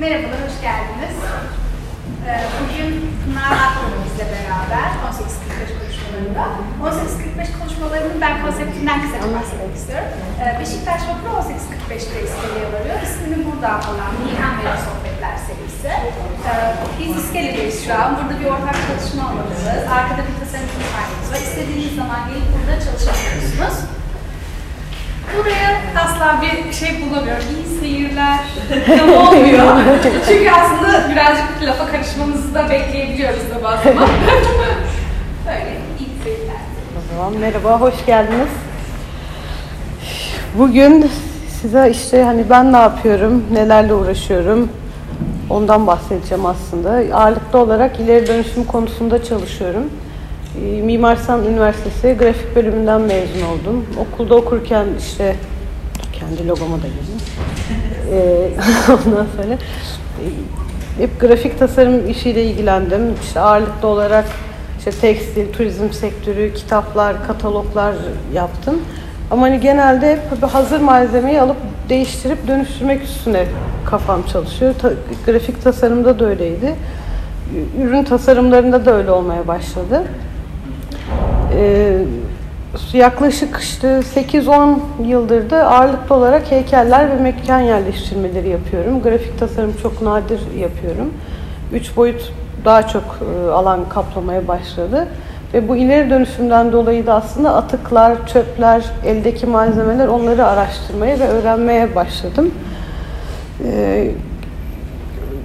Merhabalar, hoş geldiniz. Ee, Bugün Pınar bizle beraber 1845 konuşmalarında. 1845 konuşmalarının ben konseptinden kısaca bahsetmek istiyorum. Ee, Beşiktaş Vapuru 1845'te iskeleye varıyor. İsmini burada alan Nihan ve Sohbetler serisi. Ee, Biz iskeledeyiz şu an. Burada bir ortak çalışma alanımız. Arkada bir tasarım kütüphanemiz var. İstediğiniz zaman gelip burada çalışabiliyorsunuz. Buraya asla bir şey bulamıyorum. İyi seyirler tam olmuyor. Çünkü aslında birazcık lafa karışmamızı da bekleyebiliyoruz da bazen. Böyle iyi seyirler. O zaman merhaba, hoş geldiniz. Bugün size işte hani ben ne yapıyorum, nelerle uğraşıyorum ondan bahsedeceğim aslında. Ağırlıklı olarak ileri dönüşüm konusunda çalışıyorum. Ee, Mimar Sinan Üniversitesi grafik bölümünden mezun oldum. Okulda okurken işte kendi logoma da girdim. Ee, ondan sonra e, hep grafik tasarım işiyle ilgilendim. İşte ağırlıklı olarak işte tekstil, turizm sektörü, kitaplar, kataloglar yaptım. Ama hani genelde hep hazır malzemeyi alıp değiştirip dönüştürmek üstüne kafam çalışıyor. Ta- grafik tasarımda da öyleydi. Ürün tasarımlarında da öyle olmaya başladı. Ee, yaklaşık işte 8-10 yıldır da ağırlıklı olarak heykeller ve mekan yerleştirmeleri yapıyorum. Grafik tasarım çok nadir yapıyorum. Üç boyut daha çok e, alan kaplamaya başladı. Ve bu ileri dönüşümden dolayı da aslında atıklar, çöpler, eldeki malzemeler onları araştırmaya ve öğrenmeye başladım. Ee,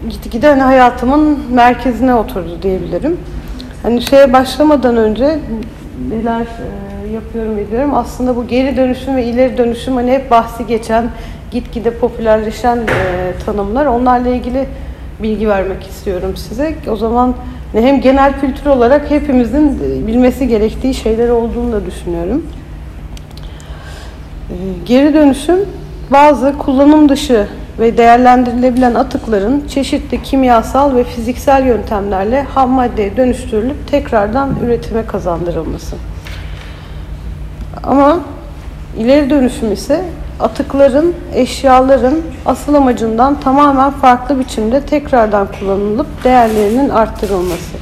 gitgide hani hayatımın merkezine oturdu diyebilirim. Hani şeye başlamadan önce neler e, yapıyorum ediyorum. Aslında bu geri dönüşüm ve ileri dönüşüm hani hep bahsi geçen, gitgide popülerleşen e, tanımlar. Onlarla ilgili bilgi vermek istiyorum size. O zaman hem genel kültür olarak hepimizin e, bilmesi gerektiği şeyler olduğunu da düşünüyorum. Geri dönüşüm bazı kullanım dışı ve değerlendirilebilen atıkların çeşitli kimyasal ve fiziksel yöntemlerle ham maddeye dönüştürülüp tekrardan üretime kazandırılması. Ama ileri dönüşüm ise atıkların, eşyaların asıl amacından tamamen farklı biçimde tekrardan kullanılıp değerlerinin arttırılması.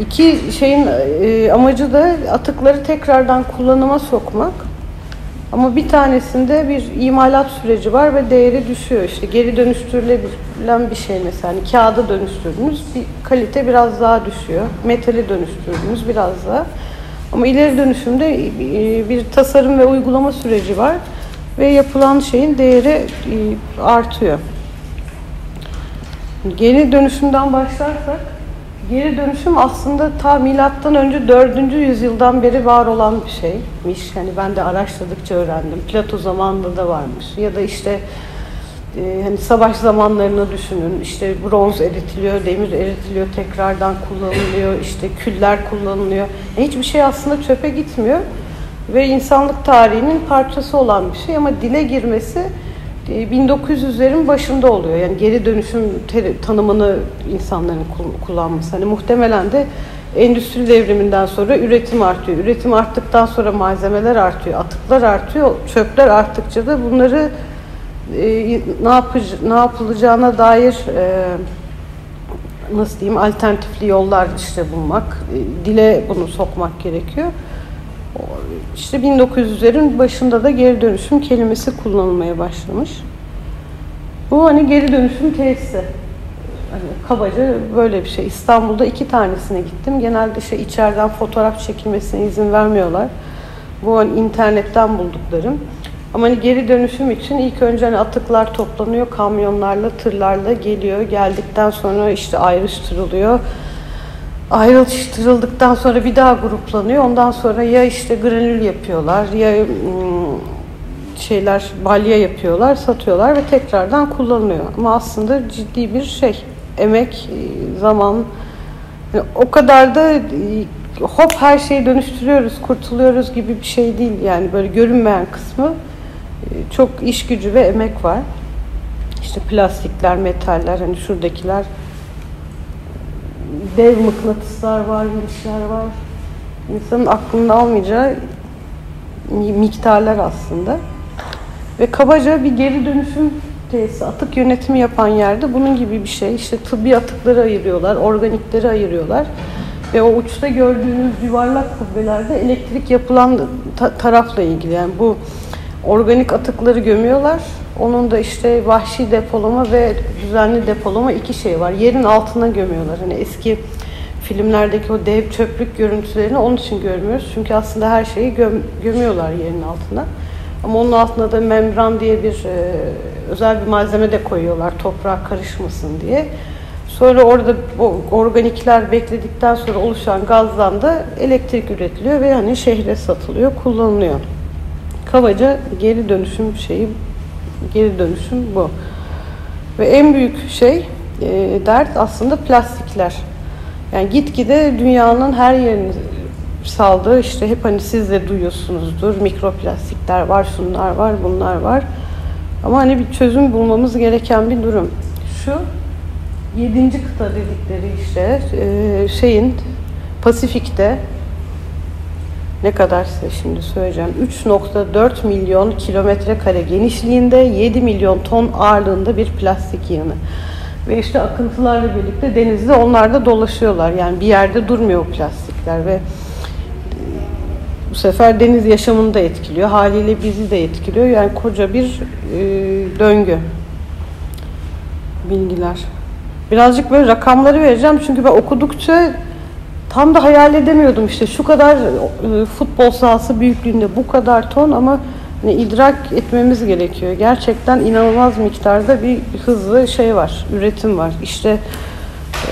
İki şeyin e, amacı da atıkları tekrardan kullanıma sokmak. Ama bir tanesinde bir imalat süreci var ve değeri düşüyor. İşte geri dönüştürülebilen bir şey mesela. Hani kağıda dönüştürdünüz, bir kalite biraz daha düşüyor. Metali dönüştürdünüz biraz daha. Ama ileri dönüşümde e, bir tasarım ve uygulama süreci var ve yapılan şeyin değeri e, artıyor. Geri dönüşümden başlarsak, geri dönüşüm aslında ta milattan önce 4. yüzyıldan beri var olan bir şeymiş. Yani ben de araştırdıkça öğrendim. Plato zamanında da varmış. Ya da işte e, hani savaş zamanlarını düşünün. İşte bronz eritiliyor, demir eritiliyor, tekrardan kullanılıyor, işte küller kullanılıyor. E, hiçbir şey aslında çöpe gitmiyor ve insanlık tarihinin parçası olan bir şey ama dile girmesi 1900'lerin başında oluyor. Yani geri dönüşüm tanımını insanların kul- kullanması. Hani muhtemelen de endüstri devriminden sonra üretim artıyor. Üretim arttıktan sonra malzemeler artıyor, atıklar artıyor. Çöpler arttıkça da bunları e, ne yapıcı, ne yapılacağına dair e, nasıl diyeyim alternatifli yollar işte bulmak, e, dile bunu sokmak gerekiyor. İşte 1900'lerin başında da geri dönüşüm kelimesi kullanılmaya başlamış. Bu hani geri dönüşüm tesisi. Hani kabaca böyle bir şey. İstanbul'da iki tanesine gittim. Genelde şey içeriden fotoğraf çekilmesine izin vermiyorlar. Bu hani internetten bulduklarım. Ama hani geri dönüşüm için ilk önce hani atıklar toplanıyor, kamyonlarla, tırlarla geliyor. Geldikten sonra işte ayrıştırılıyor. Ayrıştırıldıktan sonra bir daha gruplanıyor. Ondan sonra ya işte granül yapıyorlar ya ım, şeyler balya yapıyorlar, satıyorlar ve tekrardan kullanılıyor. Ama aslında ciddi bir şey. Emek, e, zaman yani o kadar da e, hop her şeyi dönüştürüyoruz, kurtuluyoruz gibi bir şey değil. Yani böyle görünmeyen kısmı çok iş gücü ve emek var. İşte plastikler, metaller, hani şuradakiler dev mıknatıslar var, vinçler var. İnsanın aklının almayacağı miktarlar aslında. Ve kabaca bir geri dönüşüm tesis atık yönetimi yapan yerde bunun gibi bir şey. İşte tıbbi atıkları ayırıyorlar, organikleri ayırıyorlar. Ve o uçta gördüğünüz yuvarlak kubbelerde elektrik yapılan ta- tarafla ilgili. Yani bu organik atıkları gömüyorlar. Onun da işte vahşi depolama ve düzenli depolama iki şey var. Yerin altına gömüyorlar. Hani eski filmlerdeki o dev çöplük görüntülerini onun için görmüyoruz. Çünkü aslında her şeyi göm, gömüyorlar yerin altına. Ama onun altına da membran diye bir e, özel bir malzeme de koyuyorlar toprağa karışmasın diye. Sonra orada o organikler bekledikten sonra oluşan gazdan da elektrik üretiliyor ve hani şehre satılıyor, kullanılıyor. Kabaca geri dönüşüm şeyi, geri dönüşüm bu. Ve en büyük şey, e, dert aslında plastikler. Yani gitgide dünyanın her yerini saldığı işte hep hani siz de duyuyorsunuzdur. Mikroplastikler var, şunlar var, bunlar var. Ama hani bir çözüm bulmamız gereken bir durum. Şu yedinci kıta dedikleri işte e, şeyin Pasifik'te ne kadar size şimdi söyleyeceğim. 3.4 milyon kilometre kare genişliğinde 7 milyon ton ağırlığında bir plastik yığını. Ve işte akıntılarla birlikte denizde onlar da dolaşıyorlar. Yani bir yerde durmuyor plastikler ve bu sefer deniz yaşamını da etkiliyor. Haliyle bizi de etkiliyor. Yani koca bir e, döngü. Bilgiler. Birazcık böyle rakamları vereceğim çünkü ben okudukça tam da hayal edemiyordum işte şu kadar e, futbol sahası büyüklüğünde bu kadar ton ama hani idrak etmemiz gerekiyor. Gerçekten inanılmaz miktarda bir hızlı şey var, üretim var. İşte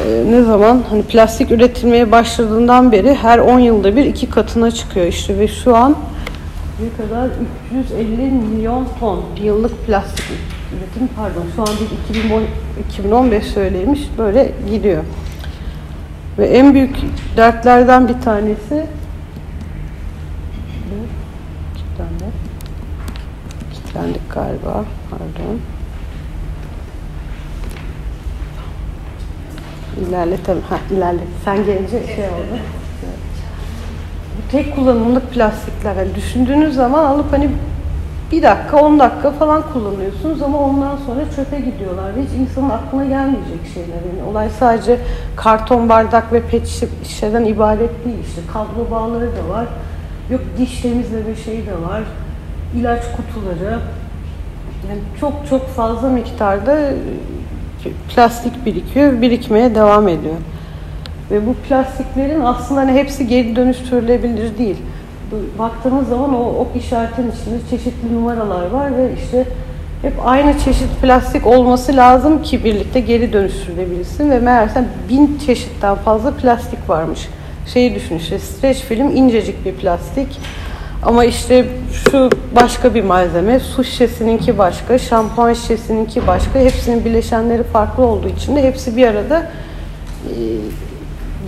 e, ne zaman hani plastik üretilmeye başladığından beri her 10 yılda bir iki katına çıkıyor işte ve şu an ne kadar 350 milyon ton yıllık plastik üretim pardon şu an bir 2010, 2015 söyleymiş böyle gidiyor. Ve en büyük dertlerden bir tanesi kilitlendi. Kilitlendik galiba. Pardon. İlerletelim. Ha ilerlet. Sen gelince şey oldu. Bu tek kullanımlık plastikler. Yani düşündüğünüz zaman alıp hani bir dakika, on dakika falan kullanıyorsunuz ama ondan sonra çöpe gidiyorlar. Hiç insanın aklına gelmeyecek şeyler. Yani olay sadece karton bardak ve pet şişeden ibaret değil. İşte kablo bağları da var. Yok diş temizleme şeyi de var. İlaç kutuları. Yani çok çok fazla miktarda plastik birikiyor, birikmeye devam ediyor. Ve bu plastiklerin aslında hani hepsi geri dönüştürülebilir değil baktığımız zaman o ok işaretinin içinde çeşitli numaralar var ve işte hep aynı çeşit plastik olması lazım ki birlikte geri dönüştürülebilsin ve meğerse bin çeşitten fazla plastik varmış. Şeyi düşün işte streç film incecik bir plastik ama işte şu başka bir malzeme, su şişesininki başka, şampuan şişesininki başka. Hepsinin bileşenleri farklı olduğu için de hepsi bir arada e,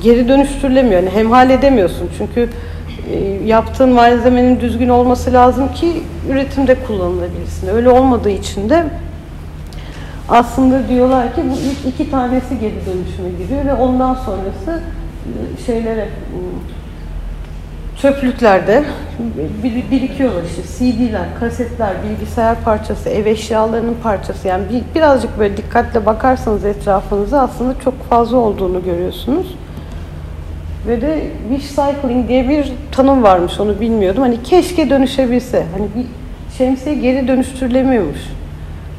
geri dönüştürülemiyor. Yani hemhal edemiyorsun çünkü yaptığın malzemenin düzgün olması lazım ki üretimde kullanılabilsin. Öyle olmadığı için de aslında diyorlar ki bu ilk iki tanesi geri dönüşüme giriyor ve ondan sonrası e, şeylere çöplüklerde birikiyorlar işte CD'ler, kasetler, bilgisayar parçası, ev eşyalarının parçası yani bir, birazcık böyle dikkatle bakarsanız etrafınıza aslında çok fazla olduğunu görüyorsunuz. Ve de wish cycling diye bir tanım varmış onu bilmiyordum. Hani keşke dönüşebilse. Hani bir şemsiye geri dönüştürülemiyormuş.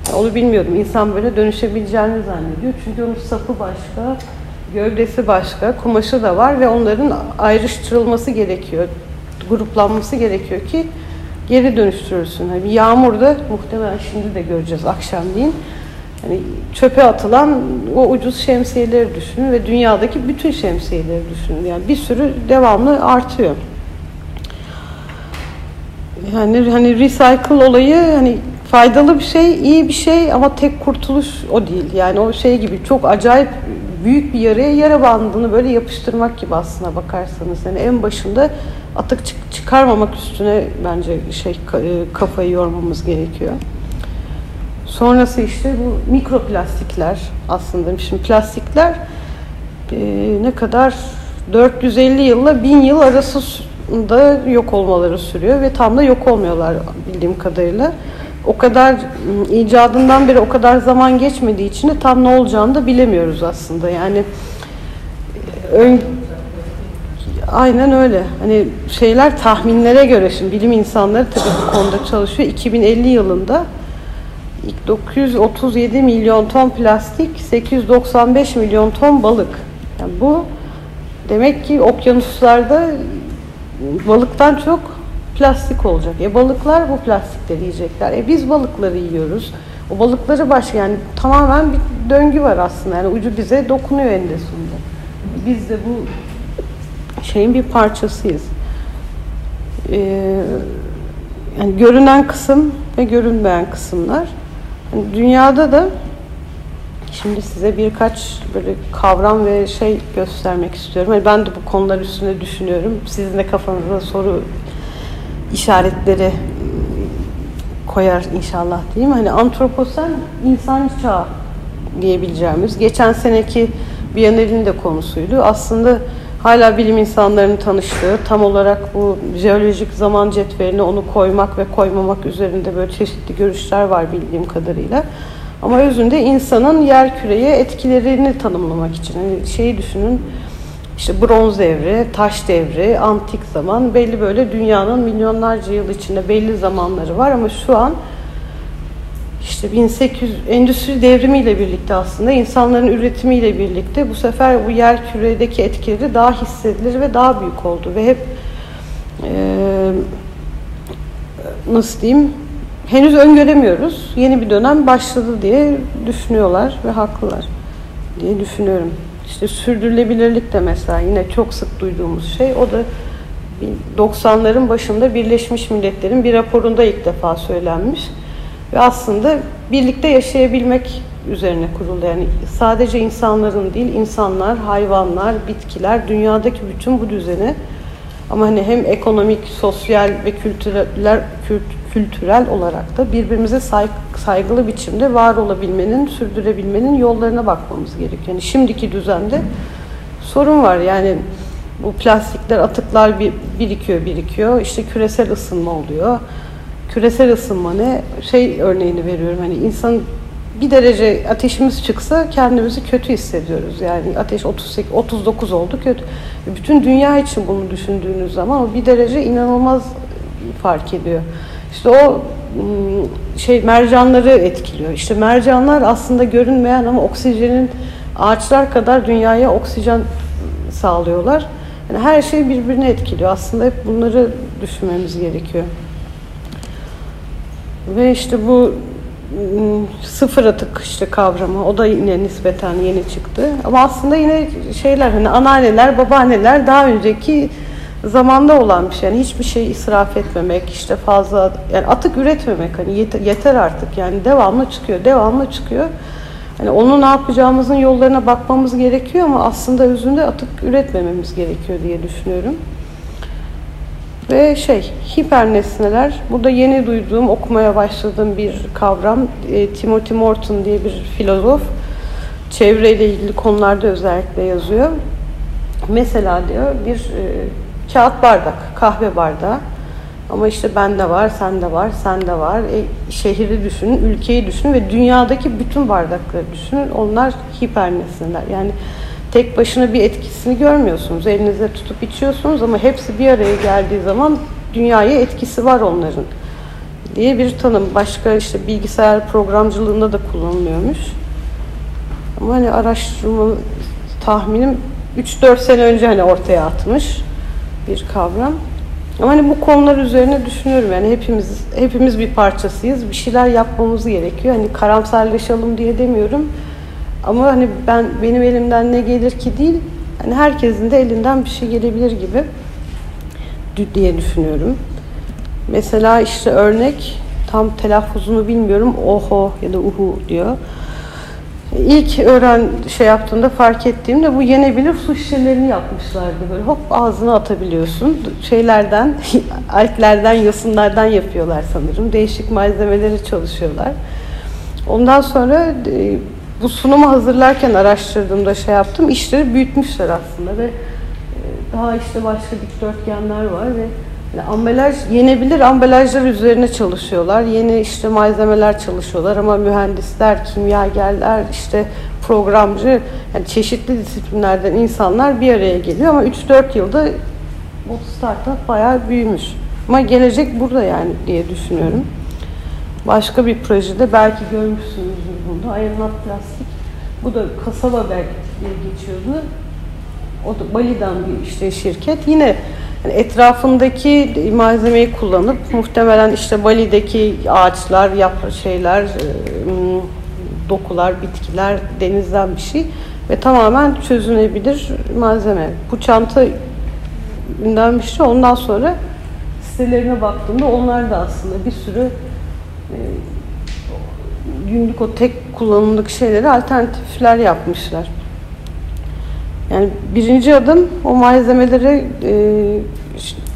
Yani onu bilmiyordum. İnsan böyle dönüşebileceğini zannediyor. Çünkü onun sapı başka, gövdesi başka, kumaşı da var ve onların ayrıştırılması gerekiyor. Gruplanması gerekiyor ki geri dönüştürülsün. Bir yağmurda muhtemelen şimdi de göreceğiz akşamleyin Hani çöpe atılan o ucuz şemsiyeleri düşünün ve dünyadaki bütün şemsiyeleri düşünün. Yani bir sürü devamlı artıyor. Yani hani recycle olayı hani faydalı bir şey, iyi bir şey ama tek kurtuluş o değil. Yani o şey gibi çok acayip büyük bir yaraya yara bandını böyle yapıştırmak gibi aslına bakarsanız. Yani en başında atık çıkarmamak üstüne bence şey e, kafayı yormamız gerekiyor. Sonrası işte bu mikroplastikler aslında. Şimdi plastikler e, ne kadar 450 yılla 1000 yıl arasında yok olmaları sürüyor ve tam da yok olmuyorlar bildiğim kadarıyla. o kadar icadından beri o kadar zaman geçmediği için de tam ne olacağını da bilemiyoruz aslında. Yani ön, aynen öyle. Hani şeyler tahminlere göre şimdi bilim insanları tabii bu konuda çalışıyor. 2050 yılında 937 milyon ton plastik, 895 milyon ton balık. Yani bu demek ki okyanuslarda balıktan çok plastik olacak. E balıklar bu plastikleri yiyecekler. E biz balıkları yiyoruz. O balıkları başka yani tamamen bir döngü var aslında. Yani ucu bize dokunuyor eninde sonunda. Biz de bu şeyin bir parçasıyız. Ee, yani görünen kısım ve görünmeyen kısımlar. Dünyada da şimdi size birkaç böyle kavram ve şey göstermek istiyorum. Yani ben de bu konular üstünde düşünüyorum. Sizin de kafanıza soru işaretleri koyar inşallah diyeyim. Hani antroposen insan çağı diyebileceğimiz. Geçen seneki Biyanel'in de konusuydu. Aslında hala bilim insanlarının tanıştığı, tam olarak bu jeolojik zaman cetveline onu koymak ve koymamak üzerinde böyle çeşitli görüşler var bildiğim kadarıyla. Ama özünde insanın yer küreye etkilerini tanımlamak için. Yani şeyi düşünün, işte bronz devri, taş devri, antik zaman belli böyle dünyanın milyonlarca yıl içinde belli zamanları var ama şu an işte 1800 endüstri devrimiyle birlikte aslında insanların üretimiyle birlikte bu sefer bu yer küredeki etkileri daha hissedilir ve daha büyük oldu ve hep e, nasıl diyeyim henüz öngöremiyoruz. Yeni bir dönem başladı diye düşünüyorlar ve haklılar diye düşünüyorum. İşte sürdürülebilirlik de mesela yine çok sık duyduğumuz şey. O da 90'ların başında Birleşmiş Milletler'in bir raporunda ilk defa söylenmiş. Ve aslında birlikte yaşayabilmek üzerine kuruldu. Yani sadece insanların değil, insanlar, hayvanlar, bitkiler, dünyadaki bütün bu düzeni ama hani hem ekonomik, sosyal ve kültürel, kültürel olarak da birbirimize saygılı biçimde var olabilmenin, sürdürebilmenin yollarına bakmamız gerekiyor. Yani şimdiki düzende sorun var. Yani bu plastikler, atıklar birikiyor, birikiyor. İşte küresel ısınma oluyor. Küresel ısınma ne? Şey örneğini veriyorum. Hani insan bir derece ateşimiz çıksa kendimizi kötü hissediyoruz. Yani ateş 38, 39 oldu kötü. Bütün dünya için bunu düşündüğünüz zaman o bir derece inanılmaz fark ediyor. İşte o şey mercanları etkiliyor. İşte mercanlar aslında görünmeyen ama oksijenin ağaçlar kadar dünyaya oksijen sağlıyorlar. Yani her şey birbirini etkiliyor. Aslında hep bunları düşünmemiz gerekiyor. Ve işte bu sıfır atık işte kavramı o da yine nispeten yeni çıktı. Ama aslında yine şeyler hani anneanneler, babaanneler daha önceki zamanda olan bir şey. Yani hiçbir şey israf etmemek, işte fazla yani atık üretmemek hani yeter, yeter artık. Yani devamlı çıkıyor, devamlı çıkıyor. Hani onu ne yapacağımızın yollarına bakmamız gerekiyor ama aslında özünde atık üretmememiz gerekiyor diye düşünüyorum. Ve şey, hiper nesneler. Burada yeni duyduğum, okumaya başladığım bir kavram. E, Timothy Morton diye bir filozof. Çevreyle ilgili konularda özellikle yazıyor. Mesela diyor bir e, kağıt bardak, kahve bardağı. Ama işte bende var, sende var, sende var. E, şehri düşünün, ülkeyi düşünün ve dünyadaki bütün bardakları düşünün. Onlar hiper nesneler. Yani tek başına bir etkisini görmüyorsunuz. Elinizde tutup içiyorsunuz ama hepsi bir araya geldiği zaman dünyaya etkisi var onların diye bir tanım. Başka işte bilgisayar programcılığında da kullanılıyormuş. Ama hani araştırma tahminim 3-4 sene önce hani ortaya atmış bir kavram. Ama hani bu konular üzerine düşünüyorum. Yani hepimiz hepimiz bir parçasıyız. Bir şeyler yapmamız gerekiyor. Hani karamsarlaşalım diye demiyorum. Ama hani ben benim elimden ne gelir ki değil. Hani herkesin de elinden bir şey gelebilir gibi diye düşünüyorum. Mesela işte örnek tam telaffuzunu bilmiyorum. Oho ya da uhu diyor. İlk öğren şey yaptığımda fark ettiğimde bu yenebilir su şişelerini yapmışlardı böyle hop ağzına atabiliyorsun. Şeylerden, alplerden, yosunlardan yapıyorlar sanırım. Değişik malzemeleri çalışıyorlar. Ondan sonra e, bu sunumu hazırlarken araştırdığımda şey yaptım. İşleri büyütmüşler aslında ve e, daha işte başka dikdörtgenler var ve Yani ambalaj yenebilir ambalajlar üzerine çalışıyorlar. Yeni işte malzemeler çalışıyorlar ama mühendisler, kimyagerler, işte programcı yani çeşitli disiplinlerden insanlar bir araya geliyor ama 3-4 yılda bu startup bayağı büyümüş. Ama gelecek burada yani diye düşünüyorum. Başka bir projede belki görmüşsünüzdür bunu. Ayrılmaz Plastik. Bu da kasaba belki diye geçiyordu. O da Bali'den bir işte şirket. Yine yani etrafındaki malzemeyi kullanıp muhtemelen işte Bali'deki ağaçlar, yapra şeyler, dokular, bitkiler, denizden bir şey ve tamamen çözünebilir malzeme. Bu çanta bir şey. Ondan sonra sitelerine baktığımda onlar da aslında bir sürü e, günlük o tek kullanımlık şeyleri alternatifler yapmışlar. Yani birinci adım o malzemeleri e,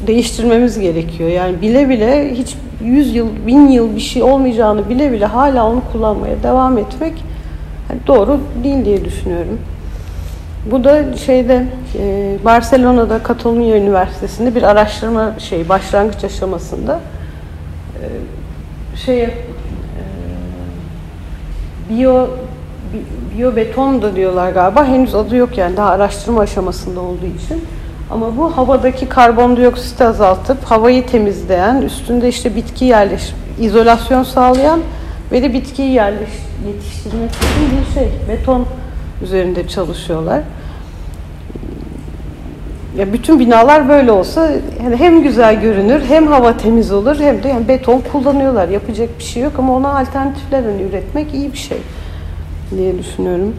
değiştirmemiz gerekiyor. Yani bile bile hiç yüz yıl, bin yıl bir şey olmayacağını bile bile hala onu kullanmaya devam etmek yani doğru değil diye düşünüyorum. Bu da şeyde e, Barcelona'da Katalunya Üniversitesi'nde bir araştırma şey başlangıç aşamasında e, şeye e, biyo bi, beton da diyorlar galiba. Henüz adı yok yani daha araştırma aşamasında olduğu için. Ama bu havadaki karbondioksiti azaltıp havayı temizleyen, üstünde işte bitki yerleş, izolasyon sağlayan ve de bitkiyi yerleş, yetiştirmek için bir şey. Beton üzerinde çalışıyorlar. Ya bütün binalar böyle olsa yani hem güzel görünür, hem hava temiz olur, hem de yani beton kullanıyorlar. Yapacak bir şey yok ama ona alternatifler hani üretmek iyi bir şey diye düşünüyorum.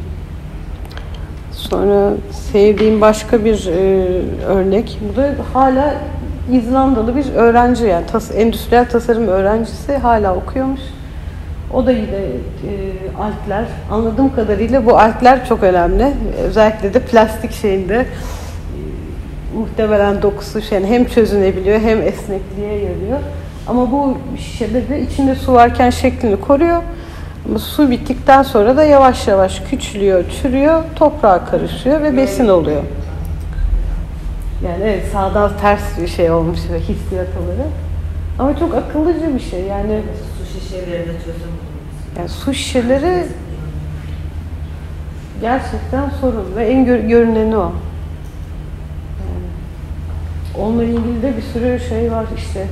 Sonra sevdiğim başka bir e, örnek, bu da hala İzlandalı bir öğrenci yani tas, endüstriyel tasarım öğrencisi hala okuyormuş. O da yine e, altler. Anladığım kadarıyla bu altler çok önemli. Özellikle de plastik şeyinde muhtemelen dokusu şey, hem çözünebiliyor hem esnekliğe yarıyor. Ama bu şişede de içinde su varken şeklini koruyor. Ama su bittikten sonra da yavaş yavaş küçülüyor, çürüyor, toprağa karışıyor ve besin oluyor. Yani evet sağdan ters bir şey olmuş ve hissiyat olarak. Ama çok akıllıca bir şey yani. Su şişelerinde çözüm Yani su şişeleri gerçekten sorun ve en gör, görüneni o. Onunla ilgili de bir sürü şey var işte.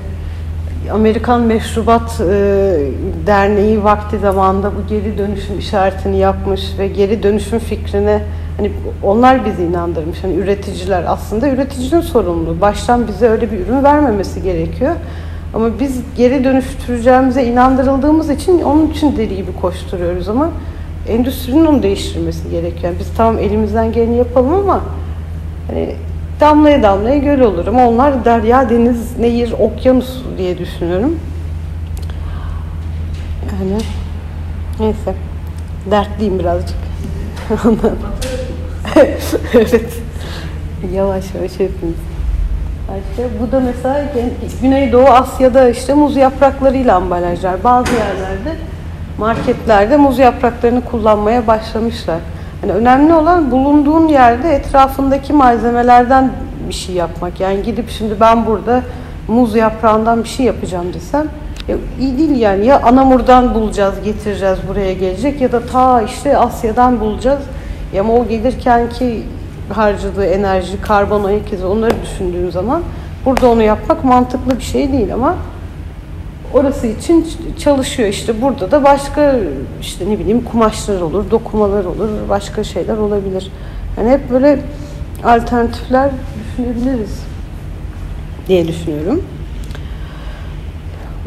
Amerikan Meşrubat e, Derneği vakti zamanında bu geri dönüşüm işaretini yapmış ve geri dönüşüm fikrine hani onlar bizi inandırmış. Hani üreticiler aslında üreticinin sorumluluğu. Baştan bize öyle bir ürün vermemesi gerekiyor. Ama biz geri dönüştüreceğimize inandırıldığımız için onun için deli gibi koşturuyoruz ama endüstrinin onu değiştirmesi gerekiyor. Yani biz tamam elimizden geleni yapalım ama hani damlaya damlaya göl olur onlar derya, deniz, nehir, okyanus diye düşünüyorum. Yani neyse dertliyim birazcık. evet. Yavaş yavaş hepimiz. İşte bu da mesela Güneydoğu Asya'da işte muz yapraklarıyla ambalajlar. Bazı yerlerde marketlerde muz yapraklarını kullanmaya başlamışlar. Yani önemli olan bulunduğun yerde etrafındaki malzemelerden bir şey yapmak. Yani gidip şimdi ben burada muz yaprağından bir şey yapacağım desem ya iyi değil yani. Ya Anamur'dan bulacağız, getireceğiz buraya gelecek ya da ta işte Asya'dan bulacağız. Ya ama o gelirken ki harcadığı enerji, karbon ayak izi onları düşündüğün zaman burada onu yapmak mantıklı bir şey değil ama orası için çalışıyor işte burada da başka işte ne bileyim kumaşlar olur, dokumalar olur, başka şeyler olabilir. Yani hep böyle alternatifler düşünebiliriz diye düşünüyorum.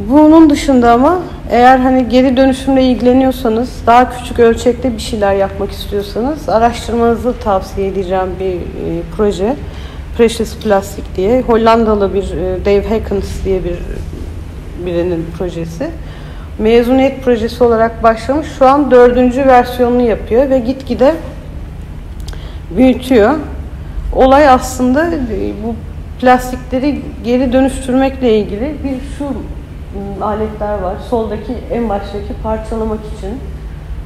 Bunun dışında ama eğer hani geri dönüşümle ilgileniyorsanız, daha küçük ölçekte bir şeyler yapmak istiyorsanız araştırmanızı tavsiye edeceğim bir e, proje. Precious Plastic diye. Hollandalı bir e, Dave Hackens diye bir birinin projesi. Mezuniyet projesi olarak başlamış. Şu an dördüncü versiyonunu yapıyor ve gitgide büyütüyor. Olay aslında bu plastikleri geri dönüştürmekle ilgili bir şu ıı, aletler var. Soldaki en baştaki parçalamak için,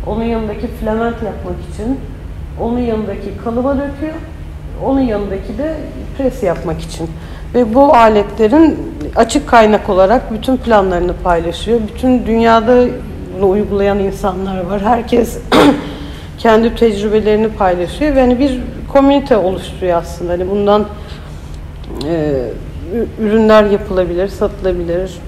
onun yanındaki filament yapmak için, onun yanındaki kalıba döküyor, onun yanındaki de pres yapmak için. Ve bu aletlerin açık kaynak olarak bütün planlarını paylaşıyor. Bütün dünyada bunu uygulayan insanlar var. Herkes kendi tecrübelerini paylaşıyor ve hani bir komünite oluşturuyor aslında. Hani bundan e, ürünler yapılabilir, satılabilir.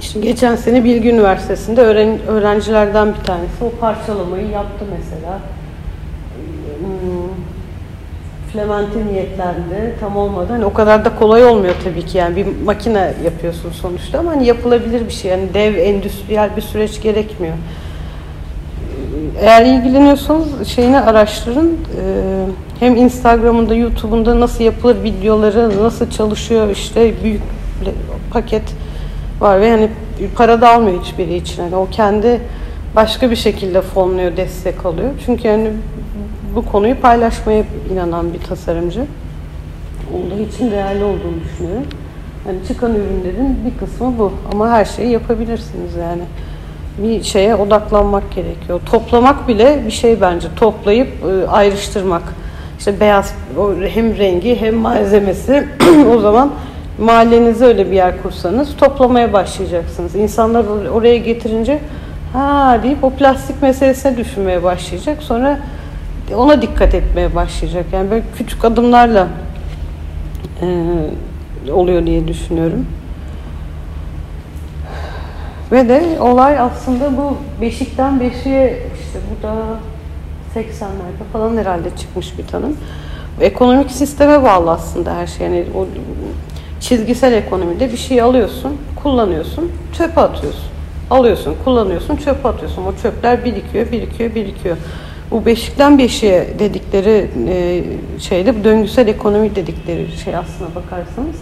İşte geçen sene Bilgi Üniversitesi'nde öğren, öğrencilerden bir tanesi o parçalamayı yaptı mesela. Flementin niyetlendi, tam olmadı. Hani o kadar da kolay olmuyor tabii ki yani bir makine yapıyorsun sonuçta ama hani yapılabilir bir şey. Yani dev endüstriyel bir süreç gerekmiyor. Eğer ilgileniyorsanız şeyini araştırın. Ee, hem Instagram'ında, YouTube'unda nasıl yapılır videoları, nasıl çalışıyor işte büyük paket var ve hani para da almıyor hiçbiri için. Yani o kendi başka bir şekilde fonluyor, destek alıyor. Çünkü yani bu konuyu paylaşmaya inanan bir tasarımcı. Olduğu için değerli olduğunu düşünüyorum. Yani çıkan ürünlerin bir kısmı bu. Ama her şeyi yapabilirsiniz yani. Bir şeye odaklanmak gerekiyor. Toplamak bile bir şey bence. Toplayıp e, ayrıştırmak. İşte beyaz hem rengi hem malzemesi o zaman mahallenize öyle bir yer kursanız toplamaya başlayacaksınız. İnsanlar oraya getirince ha deyip o plastik meselesine düşünmeye başlayacak. Sonra ona dikkat etmeye başlayacak. Yani böyle küçük adımlarla e, oluyor diye düşünüyorum. Ve de olay aslında bu beşikten beşiğe işte bu da 80'lerde falan herhalde çıkmış bir tanım. Ekonomik sisteme bağlı aslında her şey. Yani o çizgisel ekonomide bir şey alıyorsun, kullanıyorsun, çöpe atıyorsun. Alıyorsun, kullanıyorsun, çöpe atıyorsun. O çöpler birikiyor, birikiyor, birikiyor. Bu beşikten beşiğe dedikleri e, şeyde bu döngüsel ekonomi dedikleri şey aslına bakarsanız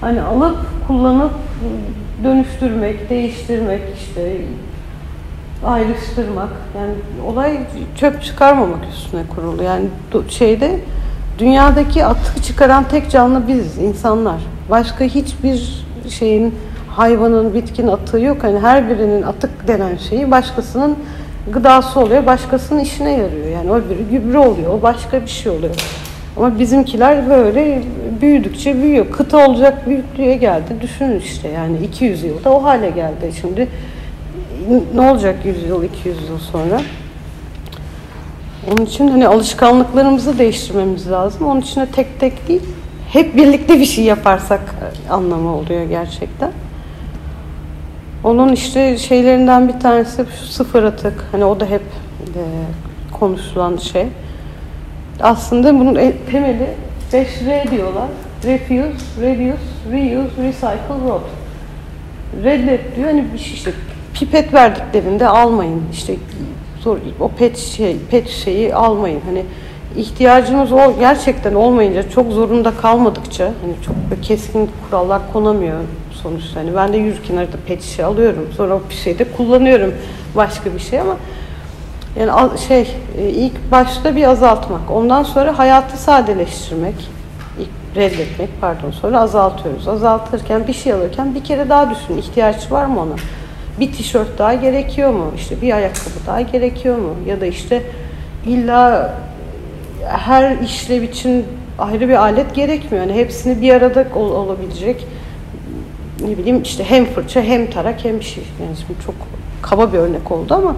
hani alıp kullanıp dönüştürmek, değiştirmek işte ayrıştırmak yani olay çöp çıkarmamak üstüne kurulu. Yani şeyde dünyadaki atık çıkaran tek canlı biz insanlar. Başka hiçbir şeyin hayvanın, bitkin atığı yok. Hani her birinin atık denen şeyi başkasının gıdası oluyor, başkasının işine yarıyor. Yani o biri gübre oluyor, o başka bir şey oluyor. Ama bizimkiler böyle büyüdükçe büyüyor. Kıta olacak büyüklüğe geldi. Düşünün işte yani 200 yılda o hale geldi. Şimdi ne olacak 100 yıl, 200 yıl sonra? Onun için hani alışkanlıklarımızı değiştirmemiz lazım. Onun için de tek tek değil, hep birlikte bir şey yaparsak anlamı oluyor gerçekten. Onun işte şeylerinden bir tanesi şu sıfır atık. Hani o da hep e, konuşulan şey. Aslında bunun temeli 5R diyorlar. Refuse, reduce, reuse, recycle, rot. Reddet diyor. Hani şey işte pipet verdiklerinde almayın. İşte o pet şey, pet şeyi almayın. Hani ihtiyacımız o gerçekten olmayınca çok zorunda kalmadıkça hani çok keskin kurallar konamıyor sonuçta. Hani ben de yürürken arada pet şişe alıyorum. Sonra bir şeyde kullanıyorum başka bir şey ama yani şey e, ilk başta bir azaltmak. Ondan sonra hayatı sadeleştirmek. ilk reddetmek pardon. Sonra azaltıyoruz. Azaltırken bir şey alırken bir kere daha düşün. ihtiyaç var mı ona? Bir tişört daha gerekiyor mu? İşte bir ayakkabı daha gerekiyor mu? Ya da işte illa her işlev için ayrı bir alet gerekmiyor. Yani hepsini bir arada ol, olabilecek ne bileyim işte hem fırça hem tarak hem bir şey. Yani şimdi çok kaba bir örnek oldu ama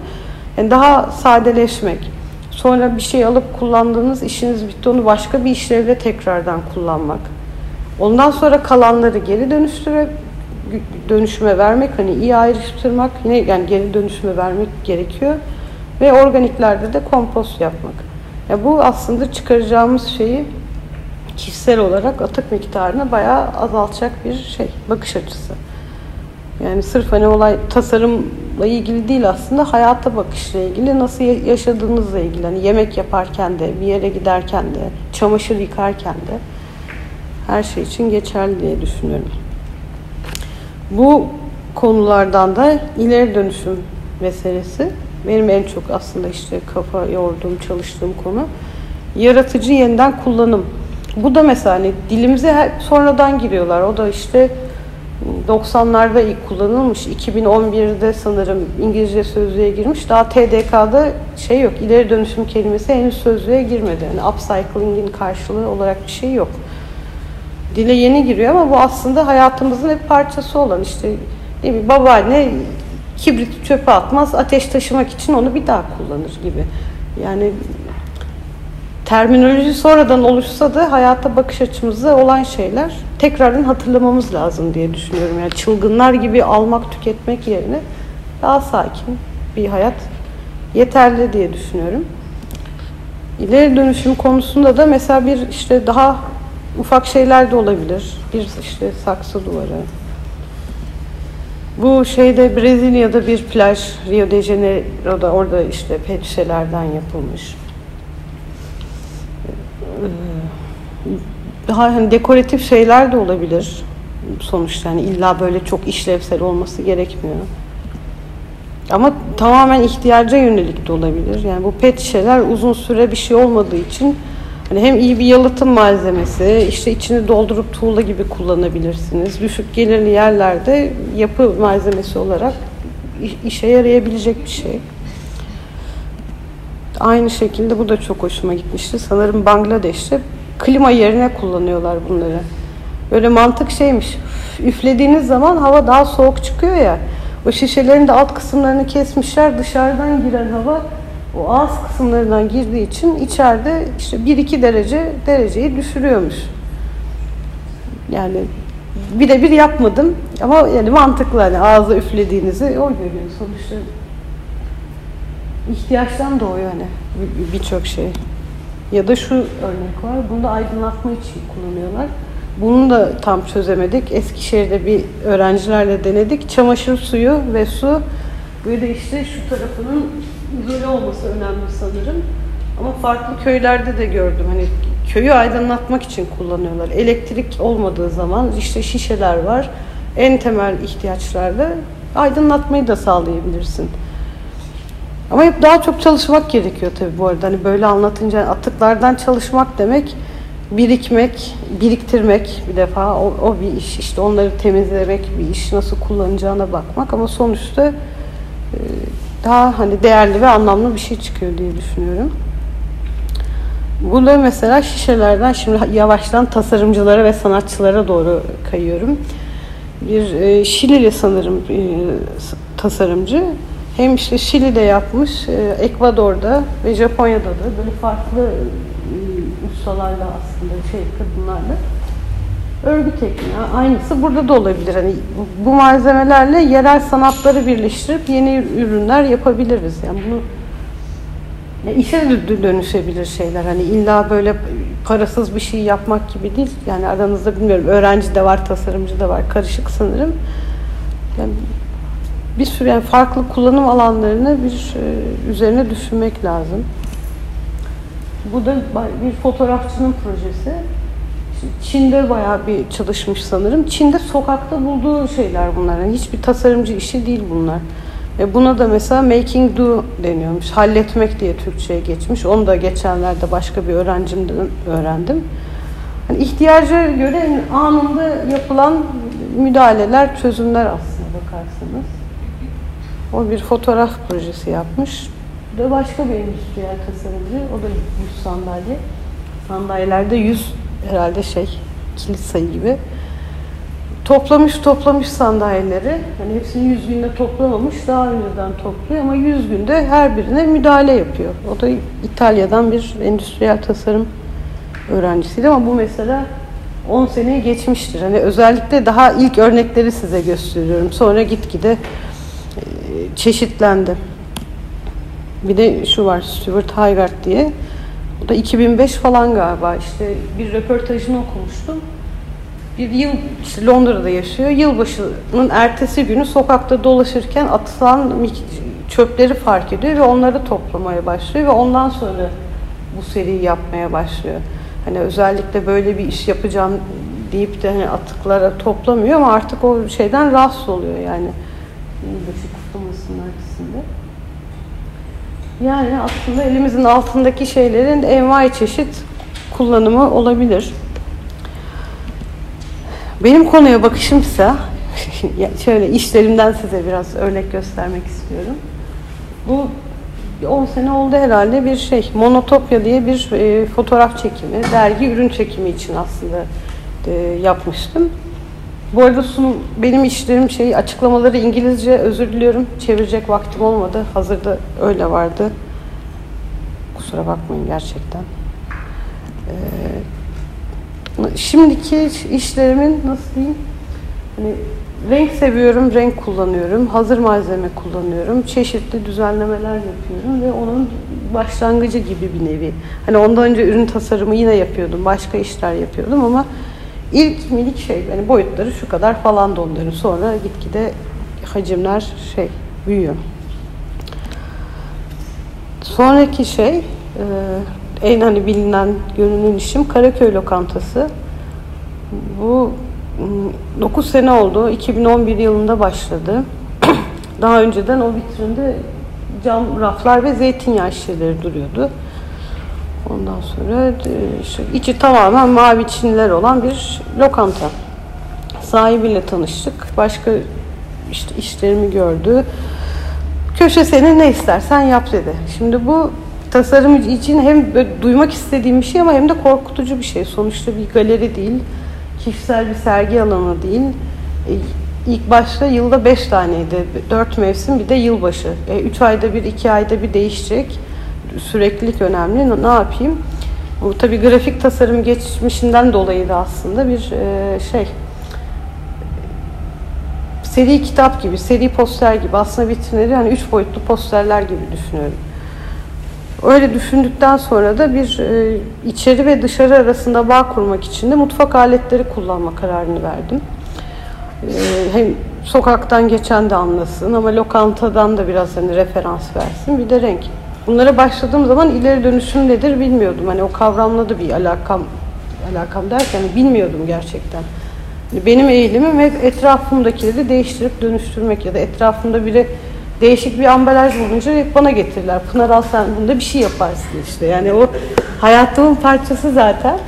yani daha sadeleşmek. Sonra bir şey alıp kullandığınız işiniz bitti onu başka bir işlevle tekrardan kullanmak. Ondan sonra kalanları geri dönüştüre dönüşüme vermek hani iyi ayrıştırmak yine yani geri dönüşüme vermek gerekiyor ve organiklerde de kompost yapmak. Ya bu aslında çıkaracağımız şeyi kişisel olarak atık miktarını bayağı azaltacak bir şey, bakış açısı. Yani sırf hani olay tasarımla ilgili değil aslında hayata bakışla ilgili, nasıl yaşadığınızla ilgili. Hani yemek yaparken de, bir yere giderken de, çamaşır yıkarken de her şey için geçerli diye düşünüyorum. Bu konulardan da ileri dönüşüm meselesi benim en çok aslında işte kafa yorduğum, çalıştığım konu. Yaratıcı yeniden kullanım. Bu da mesela hani dilimize sonradan giriyorlar. O da işte 90'larda ilk kullanılmış. 2011'de sanırım İngilizce sözlüğe girmiş. Daha TDK'da şey yok. İleri dönüşüm kelimesi henüz sözlüğe girmedi. Yani upcycling'in karşılığı olarak bir şey yok. dile yeni giriyor ama bu aslında hayatımızın hep parçası olan işte değil mi? Babaanne kibrit çöpe atmaz, ateş taşımak için onu bir daha kullanır gibi. Yani terminoloji sonradan oluşsa da hayata bakış açımızda olan şeyler tekrardan hatırlamamız lazım diye düşünüyorum. Yani çılgınlar gibi almak, tüketmek yerine daha sakin bir hayat yeterli diye düşünüyorum. İleri dönüşüm konusunda da mesela bir işte daha ufak şeyler de olabilir. Bir işte saksı duvarı. Bu şeyde Brezilya'da bir plaj, Rio de Janeiro'da orada işte pet şişelerden yapılmış. Daha hani dekoratif şeyler de olabilir. Sonuçta yani illa böyle çok işlevsel olması gerekmiyor. Ama tamamen ihtiyaca yönelik de olabilir. Yani bu pet şişeler uzun süre bir şey olmadığı için hani hem iyi bir yalıtım malzemesi, işte içini doldurup tuğla gibi kullanabilirsiniz. Düşük gelirli yerlerde yapı malzemesi olarak işe yarayabilecek bir şey. Aynı şekilde bu da çok hoşuma gitmişti. Sanırım Bangladeş'te klima yerine kullanıyorlar bunları. Böyle mantık şeymiş. Üflediğiniz zaman hava daha soğuk çıkıyor ya. O şişelerin de alt kısımlarını kesmişler. Dışarıdan giren hava o ağız kısımlarından girdiği için içeride işte 1-2 derece dereceyi düşürüyormuş. Yani birebir yapmadım ama yani mantıklı hani ağza üflediğinizi o görüyor sonuçta. İhtiyaçtan doğuyor hani birçok şey. Ya da şu örnek var. Bunu da aydınlatma için kullanıyorlar. Bunu da tam çözemedik. Eskişehir'de bir öğrencilerle denedik. Çamaşır suyu ve su böyle işte şu tarafının izole olması önemli sanırım. Ama farklı köylerde de gördüm. Hani köyü aydınlatmak için kullanıyorlar. Elektrik olmadığı zaman işte şişeler var. En temel ihtiyaçlarla aydınlatmayı da sağlayabilirsin. Ama hep daha çok çalışmak gerekiyor tabii bu arada. Hani böyle anlatınca atıklardan çalışmak demek birikmek, biriktirmek bir defa o, o bir iş. İşte onları temizlemek bir iş, nasıl kullanacağına bakmak ama sonuçta e, daha hani değerli ve anlamlı bir şey çıkıyor diye düşünüyorum. Burada mesela şişelerden şimdi yavaştan tasarımcılara ve sanatçılara doğru kayıyorum. Bir e, Şilili sanırım e, tasarımcı. Hem işte Şili'de yapmış, e, Ekvador'da ve Japonya'da da böyle farklı e, ustalarla aslında şey kadınlarla örgü tekniği. Aynısı burada da olabilir. Hani bu malzemelerle yerel sanatları birleştirip yeni ürünler yapabiliriz. Yani bunu ya işe dönüşebilir şeyler. Hani illa böyle parasız bir şey yapmak gibi değil. Yani aranızda bilmiyorum öğrenci de var, tasarımcı da var. Karışık sanırım. Yani bir sürü yani farklı kullanım alanlarını bir e, üzerine düşünmek lazım. Bu da bir fotoğrafçının projesi. Çin'de bayağı bir çalışmış sanırım. Çin'de sokakta bulduğu şeyler bunlar. Yani hiçbir tasarımcı işi değil bunlar. Ve buna da mesela making do deniyormuş. Halletmek diye Türkçe'ye geçmiş. Onu da geçenlerde başka bir öğrencimden öğrendim. Yani ihtiyaca göre anında yapılan müdahaleler, çözümler aslında bakarsanız. O bir fotoğraf projesi yapmış. Bu da başka bir endüstriyel tasarımcı. O da 100 sandalye. Sandalyelerde 100 herhalde şey kilit sayı gibi. Toplamış toplamış sandalyeleri. Hani hepsini 100 günde toplamamış. Daha önceden topluyor ama 100 günde her birine müdahale yapıyor. O da İtalya'dan bir endüstriyel tasarım öğrencisiydi ama bu mesela 10 seneyi geçmiştir. Hani özellikle daha ilk örnekleri size gösteriyorum. Sonra gitgide çeşitlendi. Bir de şu var Stuart Haggard diye. O da 2005 falan galiba işte bir röportajını okumuştum. Bir yıl işte Londra'da yaşıyor. Yılbaşının ertesi günü sokakta dolaşırken atılan çöpleri fark ediyor ve onları toplamaya başlıyor ve ondan sonra bu seriyi yapmaya başlıyor. Hani özellikle böyle bir iş yapacağım deyip de hani atıklara toplamıyor ama artık o şeyden rahatsız oluyor yani. Yılbaşı. Yani aslında elimizin altındaki şeylerin envai çeşit kullanımı olabilir. Benim konuya bakışımsa şöyle işlerimden size biraz örnek göstermek istiyorum. Bu 10 sene oldu herhalde bir şey. Monotopya diye bir e, fotoğraf çekimi, dergi ürün çekimi için aslında e, yapmıştım. Bu arada sunum, benim işlerim şey açıklamaları İngilizce özür diliyorum. Çevirecek vaktim olmadı. Hazırda öyle vardı. Kusura bakmayın gerçekten. Ee, şimdiki işlerimin nasıl diyeyim? Hani renk seviyorum, renk kullanıyorum. Hazır malzeme kullanıyorum. Çeşitli düzenlemeler yapıyorum ve onun başlangıcı gibi bir nevi. Hani ondan önce ürün tasarımı yine yapıyordum. Başka işler yapıyordum ama ilk minik şey yani boyutları şu kadar falan da onların. Sonra gitgide hacimler şey büyüyor. Sonraki şey en hani bilinen görünen işim Karaköy Lokantası. Bu 9 sene oldu. 2011 yılında başladı. Daha önceden o vitrinde cam raflar ve zeytinyağı şişeleri duruyordu. Ondan sonra işte içi tamamen mavi çinler olan bir lokanta. Sahibiyle tanıştık. Başka işte işlerimi gördü. Köşe senin ne istersen yap dedi. Şimdi bu tasarımcı için hem duymak istediğim bir şey ama hem de korkutucu bir şey. Sonuçta bir galeri değil, kişisel bir sergi alanı değil. E, ilk başta yılda beş taneydi. Dört mevsim bir de yılbaşı. E, üç ayda bir, iki ayda bir değişecek. Süreklilik önemli. Ne yapayım? Bu tabii grafik tasarım geçmişinden dolayı da aslında bir e, şey seri kitap gibi, seri poster gibi aslında vitrinleri hani üç boyutlu posterler gibi düşünüyorum. Öyle düşündükten sonra da bir e, içeri ve dışarı arasında bağ kurmak için de mutfak aletleri kullanma kararını verdim. E, hem sokaktan geçen de anlasın ama lokantadan da biraz hani referans versin. Bir de renk. Bunlara başladığım zaman ileri dönüşüm nedir bilmiyordum. Hani o kavramla da bir alakam alakam derken bilmiyordum gerçekten. Hani benim eğilimim hep etrafımdakileri değiştirip dönüştürmek ya da etrafımda biri değişik bir ambalaj bulunca hep bana getirirler. Pınar al sen bunda bir şey yaparsın işte. Yani o hayatımın parçası zaten.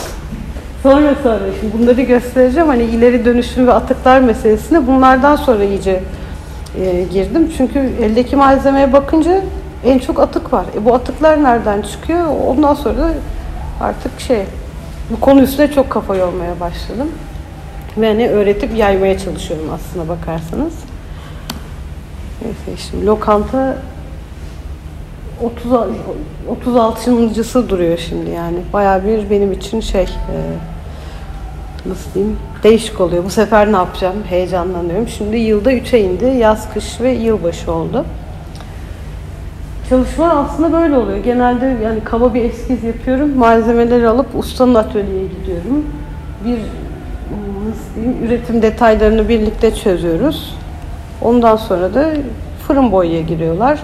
sonra sonra şimdi bunları göstereceğim. Hani ileri dönüşüm ve atıklar meselesine bunlardan sonra iyice e, girdim. Çünkü eldeki malzemeye bakınca en çok atık var. E bu atıklar nereden çıkıyor? Ondan sonra da artık şey bu konu üstüne çok kafa yormaya başladım. Ve hani öğretip yaymaya çalışıyorum aslına bakarsanız. Neyse şimdi lokanta 30 36. duruyor şimdi yani. Baya bir benim için şey e, nasıl diyeyim değişik oluyor. Bu sefer ne yapacağım? Heyecanlanıyorum. Şimdi yılda 3'e indi. Yaz, kış ve yılbaşı oldu. Çalışma aslında böyle oluyor. Genelde yani kaba bir eskiz yapıyorum. Malzemeleri alıp ustanın atölyeye gidiyorum. Bir nasıl diyeyim, üretim detaylarını birlikte çözüyoruz. Ondan sonra da fırın boyaya giriyorlar.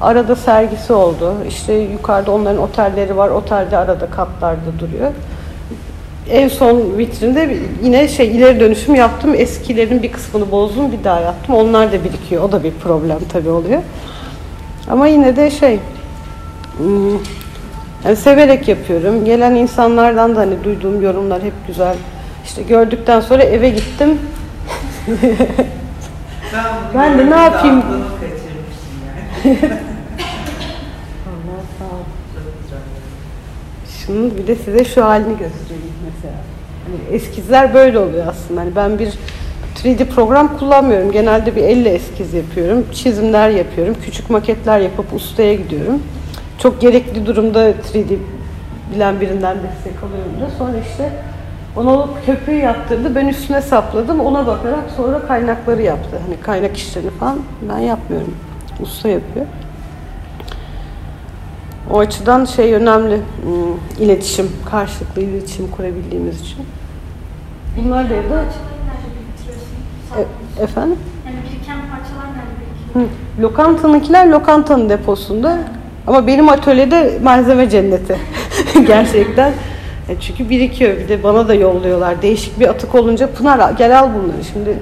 Arada sergisi oldu. İşte yukarıda onların otelleri var. Otelde arada katlarda duruyor. En son vitrinde yine şey ileri dönüşüm yaptım. Eskilerin bir kısmını bozdum, bir daha yaptım. Onlar da birikiyor. O da bir problem tabii oluyor. Ama yine de şey hmm, yani severek yapıyorum. Gelen insanlardan da hani duyduğum yorumlar hep güzel. İşte gördükten sonra eve gittim. Ben, Ben de ne yapayım? Allah sağ ol. Şunun bir de size şu halini göstereyim mesela. Hani eskizler böyle oluyor aslında. Hani ben bir 3D program kullanmıyorum. Genelde bir elle eskiz yapıyorum. Çizimler yapıyorum. Küçük maketler yapıp ustaya gidiyorum. Çok gerekli durumda 3D bilen birinden destek alıyorum da. Sonra işte onu alıp köpüğü yaptırdı. Ben üstüne sapladım. Ona bakarak sonra kaynakları yaptı. Hani kaynak işlerini falan ben yapmıyorum. Usta yapıyor. O açıdan şey önemli, hmm, iletişim, karşılıklı iletişim kurabildiğimiz için. Bunlar da evde. Biriktiriyorsun? E, efendim? Yani biriken parçalar nerede birikiyor? Lokantanınkiler lokantanın deposunda. Ama benim atölyede malzeme cenneti. Gerçekten. E çünkü birikiyor. Bir de bana da yolluyorlar. Değişik bir atık olunca Pınar gel al bunları. Şimdi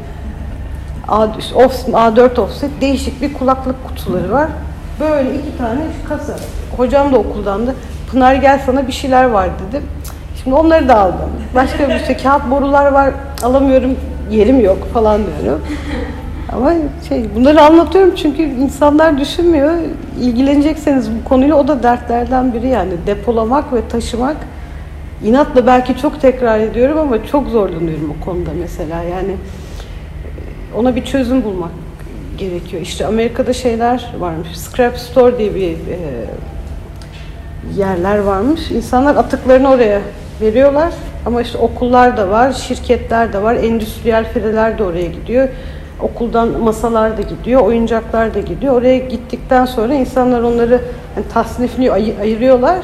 A, off, A4 offset değişik bir kulaklık kutuları var. Böyle iki tane kasa. Hocam da okuldan da Pınar gel sana bir şeyler var dedi. Şimdi onları da aldım. Başka bir şey kağıt borular var alamıyorum yerim yok falan diyorum. Ama şey bunları anlatıyorum çünkü insanlar düşünmüyor. İlgilenecekseniz bu konuyla o da dertlerden biri yani depolamak ve taşımak inatla belki çok tekrar ediyorum ama çok zorlanıyorum o konuda mesela. Yani e, ona bir çözüm bulmak gerekiyor. İşte Amerika'da şeyler varmış. Scrap Store diye bir e, yerler varmış. İnsanlar atıklarını oraya veriyorlar. Ama işte okullar da var, şirketler de var, endüstriyel fileler de oraya gidiyor. Okuldan masalar da gidiyor, oyuncaklar da gidiyor. Oraya gittikten sonra insanlar onları yani tasnifliyor, ayı- ayırıyorlar.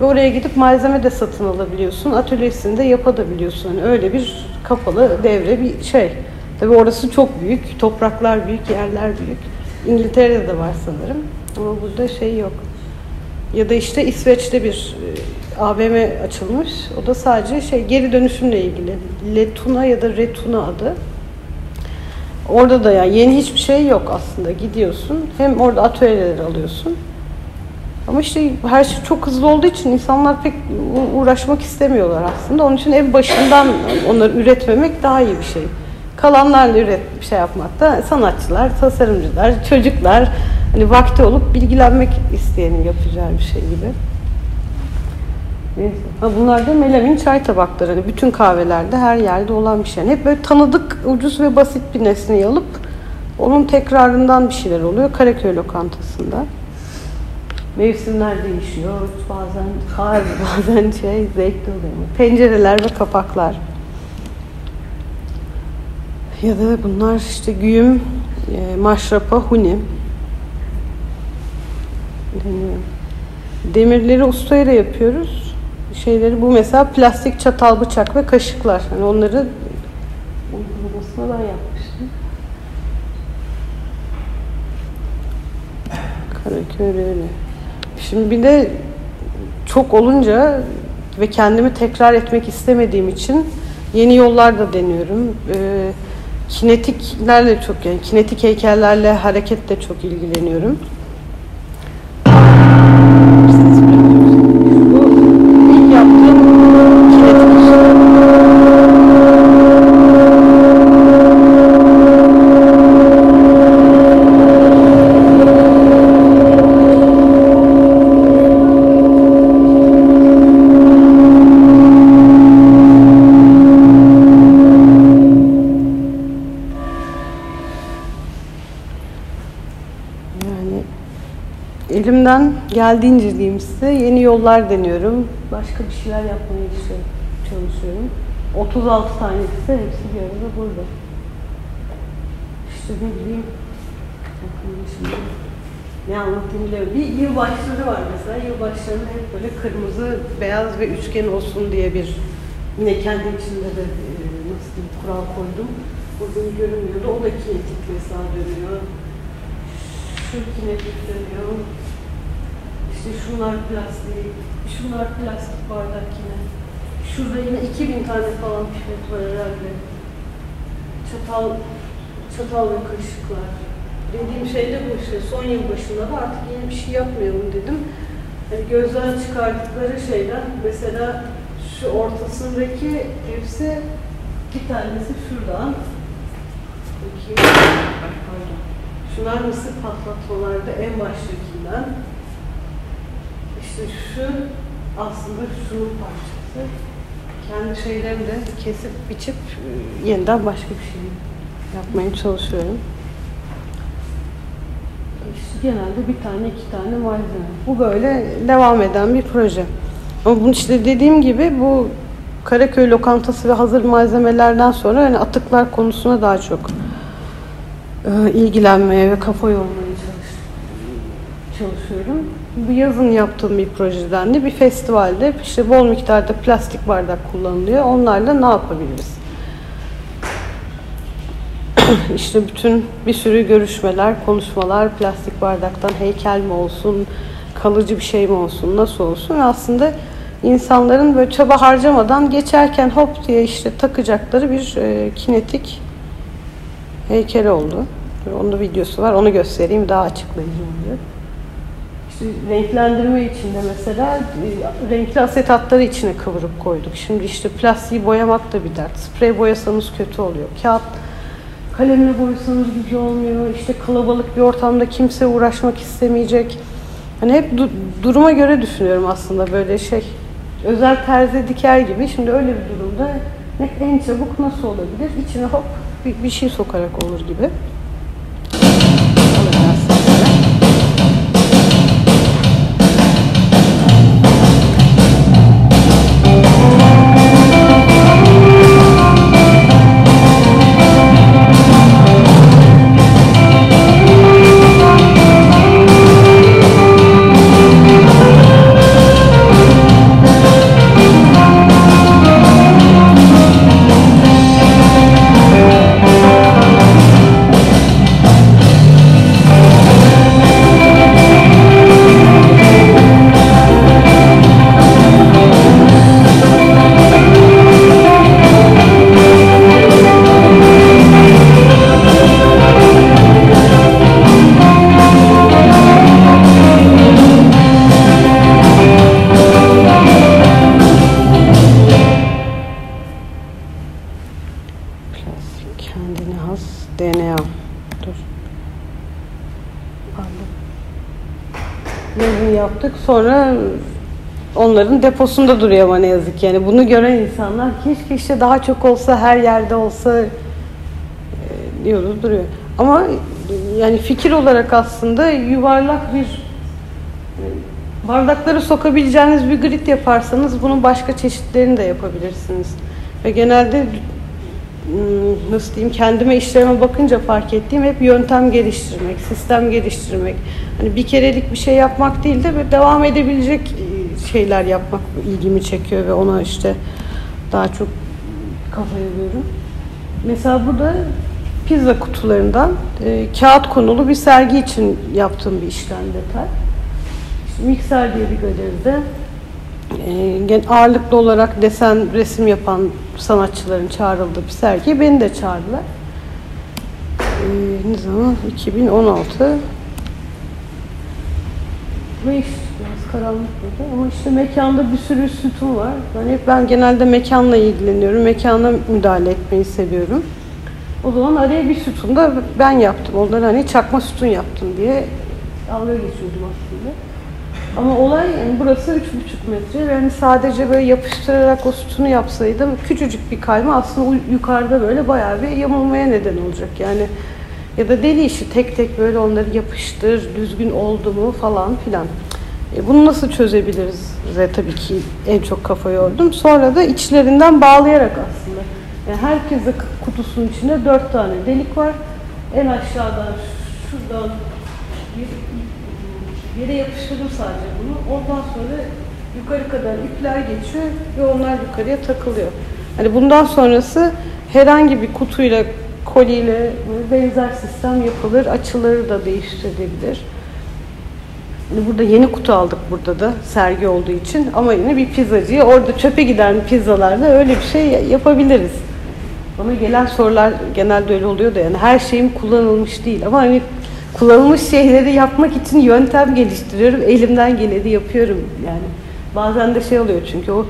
Ve oraya gidip malzeme de satın alabiliyorsun. Atölyesinde yapabiliyorsun. Yani öyle bir kapalı devre bir şey. Tabii orası çok büyük. Topraklar büyük, yerler büyük. İngiltere'de de var sanırım. Ama burada şey yok. Ya da işte İsveç'te bir e, AVM açılmış. O da sadece şey geri dönüşümle ilgili. Letuna ya da Retuna adı. Orada da yani yeni hiçbir şey yok aslında. Gidiyorsun. Hem orada atölyeler alıyorsun. Ama işte her şey çok hızlı olduğu için insanlar pek uğraşmak istemiyorlar aslında. Onun için ev başından onları üretmemek daha iyi bir şey. Kalanlarla üret bir şey yapmakta sanatçılar, tasarımcılar, çocuklar hani vakti olup bilgilenmek isteyenin yapacağı bir şey gibi. Neyse. Ha bunlar da melamin çay tabakları. Hani bütün kahvelerde her yerde olan bir şey. Yani hep böyle tanıdık, ucuz ve basit bir nesneyi alıp onun tekrarından bir şeyler oluyor Karaköy lokantasında. Mevsimler değişiyor. Bazen kar, bazen şey zevkli oluyor. Pencereler ve kapaklar. Ya da bunlar işte güğüm, e, maşrapa, huni. Deniyor. Demirleri ustayla yapıyoruz. Şeyleri bu mesela plastik çatal, bıçak ve kaşıklar. Hani onları uygulamasını ben yapmıştım. Karaköy öyle. Şimdi bir de çok olunca ve kendimi tekrar etmek istemediğim için yeni yollar da deniyorum. Ee, kinetiklerle çok yani kinetik heykellerle hareketle çok ilgileniyorum. Elimden geldiğince diyeyim size yeni yollar deniyorum. Başka bir şeyler yapmaya çalışıyorum. 36 tanesi hepsi bir arada burada. İşte ne bileyim. şimdi Ne anlatayım bilmiyorum. Bir yılbaşları var mesela. Yılbaşlarında hep böyle kırmızı, beyaz ve üçgen olsun diye bir yine kendi içinde de e, nasıl diyeyim kural koydum. Bugün görünmüyordu. O da kinetik mesela dönüyor. Şu kinetik dönüyor. İşte şunlar plastik, şunlar plastik bardak yine. Şurada yine 2000 tane falan pipet var herhalde. Çatal, çatal ve kaşıklar. Dediğim şey de bu işte. Son yıl başında da artık yeni bir şey yapmayalım dedim. Yani gözden çıkardıkları şeyden mesela şu ortasındaki tepsi bir tanesi şuradan. Bakayım. Şunlar mısır patlatmalarda en baştakinden. İşte şu aslında şunun parçası. Kendi şeylerimi de kesip biçip e, yeniden başka bir şey yapmaya çalışıyorum. İşte genelde bir tane iki tane malzeme. Bu böyle devam eden bir proje. Ama bunu işte dediğim gibi bu Karaköy lokantası ve hazır malzemelerden sonra hani atıklar konusuna daha çok e, ilgilenmeye ve kafa yormaya çalış, çalışıyorum. Bu yazın yaptığım bir projeden de bir festivalde işte bol miktarda plastik bardak kullanılıyor. Onlarla ne yapabiliriz? işte bütün bir sürü görüşmeler, konuşmalar, plastik bardaktan heykel mi olsun, kalıcı bir şey mi olsun, nasıl olsun? Aslında insanların böyle çaba harcamadan geçerken hop diye işte takacakları bir e, kinetik heykel oldu. Onun da videosu var. Onu göstereyim. Daha açıklayıcı oluyor. Renklendirme için de mesela e, renkli asetatları içine kıvırıp koyduk. Şimdi işte plastiği boyamak da bir dert. Sprey boyasanız kötü oluyor. Kağıt kalemle boyasanız güzel olmuyor. İşte kalabalık bir ortamda kimse uğraşmak istemeyecek. Hani hep du- duruma göre düşünüyorum aslında böyle şey. özel terzi diker gibi. Şimdi öyle bir durumda ne, en çabuk nasıl olabilir? İçine hop bir, bir şey sokarak olur gibi. Sonra onların deposunda duruyor ama ne yazık ki. Yani bunu gören insanlar keşke işte daha çok olsa her yerde olsa e, diyoruz duruyor. Ama yani fikir olarak aslında yuvarlak bir e, bardakları sokabileceğiniz bir grid yaparsanız bunun başka çeşitlerini de yapabilirsiniz. Ve genelde nasıl diyeyim kendime işlerime bakınca fark ettiğim hep yöntem geliştirmek, sistem geliştirmek. Hani bir kerelik bir şey yapmak değil de böyle devam edebilecek e, şeyler yapmak ilgimi çekiyor ve ona işte daha çok kafa yoruyorum. Mesela burada pizza kutularından e, kağıt konulu bir sergi için yaptığım bir işlem detay. İşte Mikser diye bir galeride e, ağırlıklı olarak desen, resim yapan sanatçıların çağrıldığı bir sergi. Beni de çağırdılar. E, ne zaman? 2016. İşte biraz karanlık burada ama işte mekanda bir sürü sütun var. Ben hep ben genelde mekanla ilgileniyorum. Mekana müdahale etmeyi seviyorum. O zaman araya bir sütun da ben yaptım. Onları hani çakma sütun yaptım diye dalga geçiyordum aslında. Ama olay yani burası üç buçuk metre ve hani sadece böyle yapıştırarak o sütunu yapsaydım küçücük bir kayma aslında yukarıda böyle bayağı bir yamulmaya neden olacak yani. Ya da deli işi tek tek böyle onları yapıştır, düzgün oldu mu falan filan. E, bunu nasıl çözebiliriz? Ve tabii ki en çok kafa yordum. Sonra da içlerinden bağlayarak aslında. Yani her pizza kutusunun içinde dört tane delik var. En aşağıdan şuradan yere yapıştırdım sadece bunu. Ondan sonra yukarı kadar ipler geçiyor ve onlar yukarıya takılıyor. Hani bundan sonrası herhangi bir kutuyla, koliyle benzer sistem yapılır, açıları da değiştirilebilir. Burada yeni kutu aldık burada da sergi olduğu için ama yine bir pizzacıya orada çöpe giden pizzalarda öyle bir şey yapabiliriz. Bana gelen sorular genelde öyle oluyor da yani her şeyim kullanılmış değil ama hani kullanılmış şeyleri yapmak için yöntem geliştiriyorum. Elimden geleni yapıyorum yani. Bazen de şey oluyor çünkü o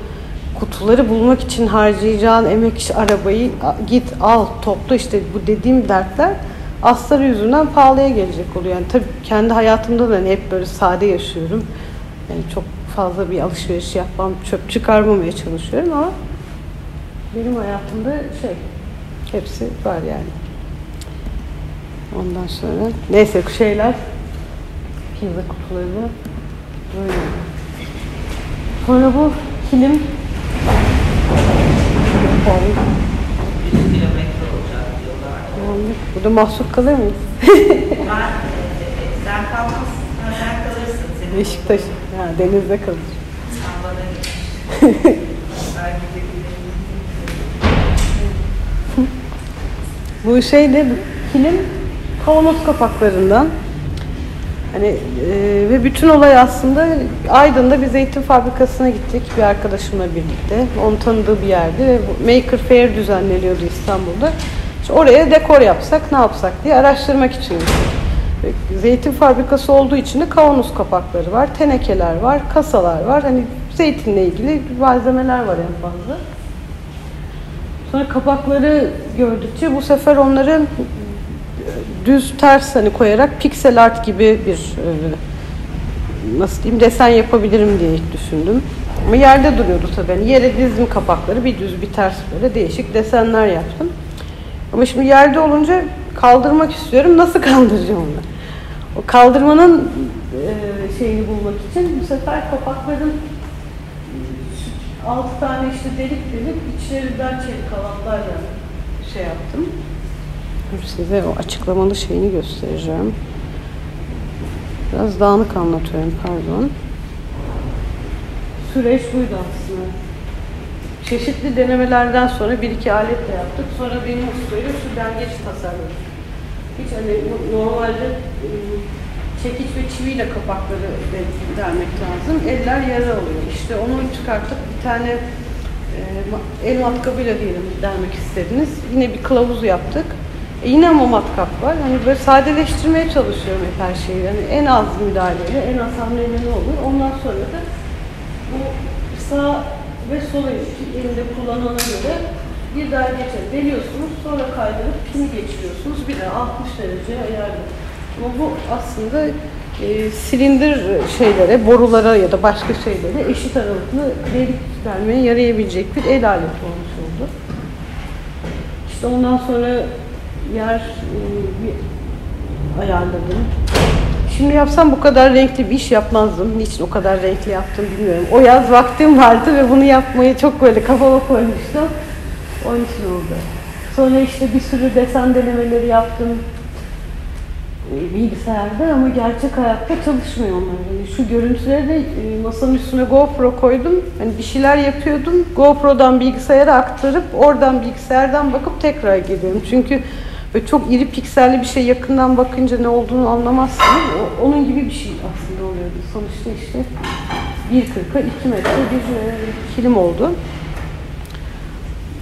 kutuları bulmak için harcayacağın emek arabayı git al topla işte bu dediğim dertler astarı yüzünden pahalıya gelecek oluyor. Yani tabii kendi hayatımda da hani hep böyle sade yaşıyorum. Yani çok fazla bir alışveriş yapmam, çöp çıkarmamaya çalışıyorum ama benim hayatımda şey hepsi var yani. Ondan sonra neyse şeyler pizza kutuları böyle. Sonra bu kilim Diyorlar. Burada mahsur kalır mıyız? Ben, sen kalmazsın, sen kalırsın. Senin Beşiktaş. Ha, denizde kalır. Sen bana. Bu şey de kilim kavanoz kapaklarından. Hani e, ve bütün olay aslında Aydın'da bir zeytin fabrikasına gittik bir arkadaşımla birlikte. Onun tanıdığı bir yerdi ve Maker Fair düzenleniyordu İstanbul'da. İşte oraya dekor yapsak ne yapsak diye araştırmak için gittik. Zeytin fabrikası olduğu için de kavanoz kapakları var, tenekeler var, kasalar var. Hani zeytinle ilgili malzemeler var en fazla. Sonra kapakları gördükçe bu sefer onları düz ters hani koyarak piksel art gibi bir e, nasıl diyeyim desen yapabilirim diye düşündüm. Ama yerde duruyordu tabii. Yani yere dizdim kapakları bir düz bir ters böyle değişik desenler yaptım. Ama şimdi yerde olunca kaldırmak istiyorum. Nasıl kaldıracağım onu? O kaldırmanın e, şeyini bulmak için bu sefer kapakların altı tane işte delik delik içlerinden çelik halatlarla şey yaptım. Dur size o açıklamalı şeyini göstereceğim. Biraz dağınık anlatıyorum pardon. Süreç buydu aslında. Çeşitli denemelerden sonra bir iki aletle yaptık. Sonra benim ustayla şu dengeç tasarladık. Hiç hani no- normalde e, çekiç ve çiviyle kapakları de- delmek lazım. Eller yara alıyor. İşte onu çıkartıp bir tane e, el matkabıyla diyelim delmek istediniz. Yine bir kılavuz yaptık. E, yine ama matkap var. Hani böyle sadeleştirmeye çalışıyorum hep her şeyi. Yani en az müdahaleyle, en az hamleyle ne olur. Ondan sonra da bu sağ ve sol el- elinde kullanana göre bir daha geçer. Deliyorsunuz, sonra kaydırıp pini geçiriyorsunuz. Bir de 60 derece ayarlı. Ama bu aslında e, silindir şeylere, borulara ya da başka şeylere eşit aralıklı delik vermeye yarayabilecek bir el aleti olmuş oldu. İşte ondan sonra yer e, ayarladım. Şimdi yapsam bu kadar renkli bir iş yapmazdım. Niçin o kadar renkli yaptım bilmiyorum. O yaz vaktim vardı ve bunu yapmayı çok böyle kafama koymuştum. Onun için oldu. Sonra işte bir sürü desen denemeleri yaptım e, bilgisayarda ama gerçek hayatta çalışmıyor onlar. Yani şu görüntüleri de e, masanın üstüne GoPro koydum. Hani bir şeyler yapıyordum. GoPro'dan bilgisayara aktarıp oradan bilgisayardan bakıp tekrar geliyorum. Çünkü böyle çok iri pikselli bir şey yakından bakınca ne olduğunu anlamazsınız. O- onun gibi bir şey aslında oluyordu. Sonuçta işte 1.40'a 2 metre bir e, kilim oldu.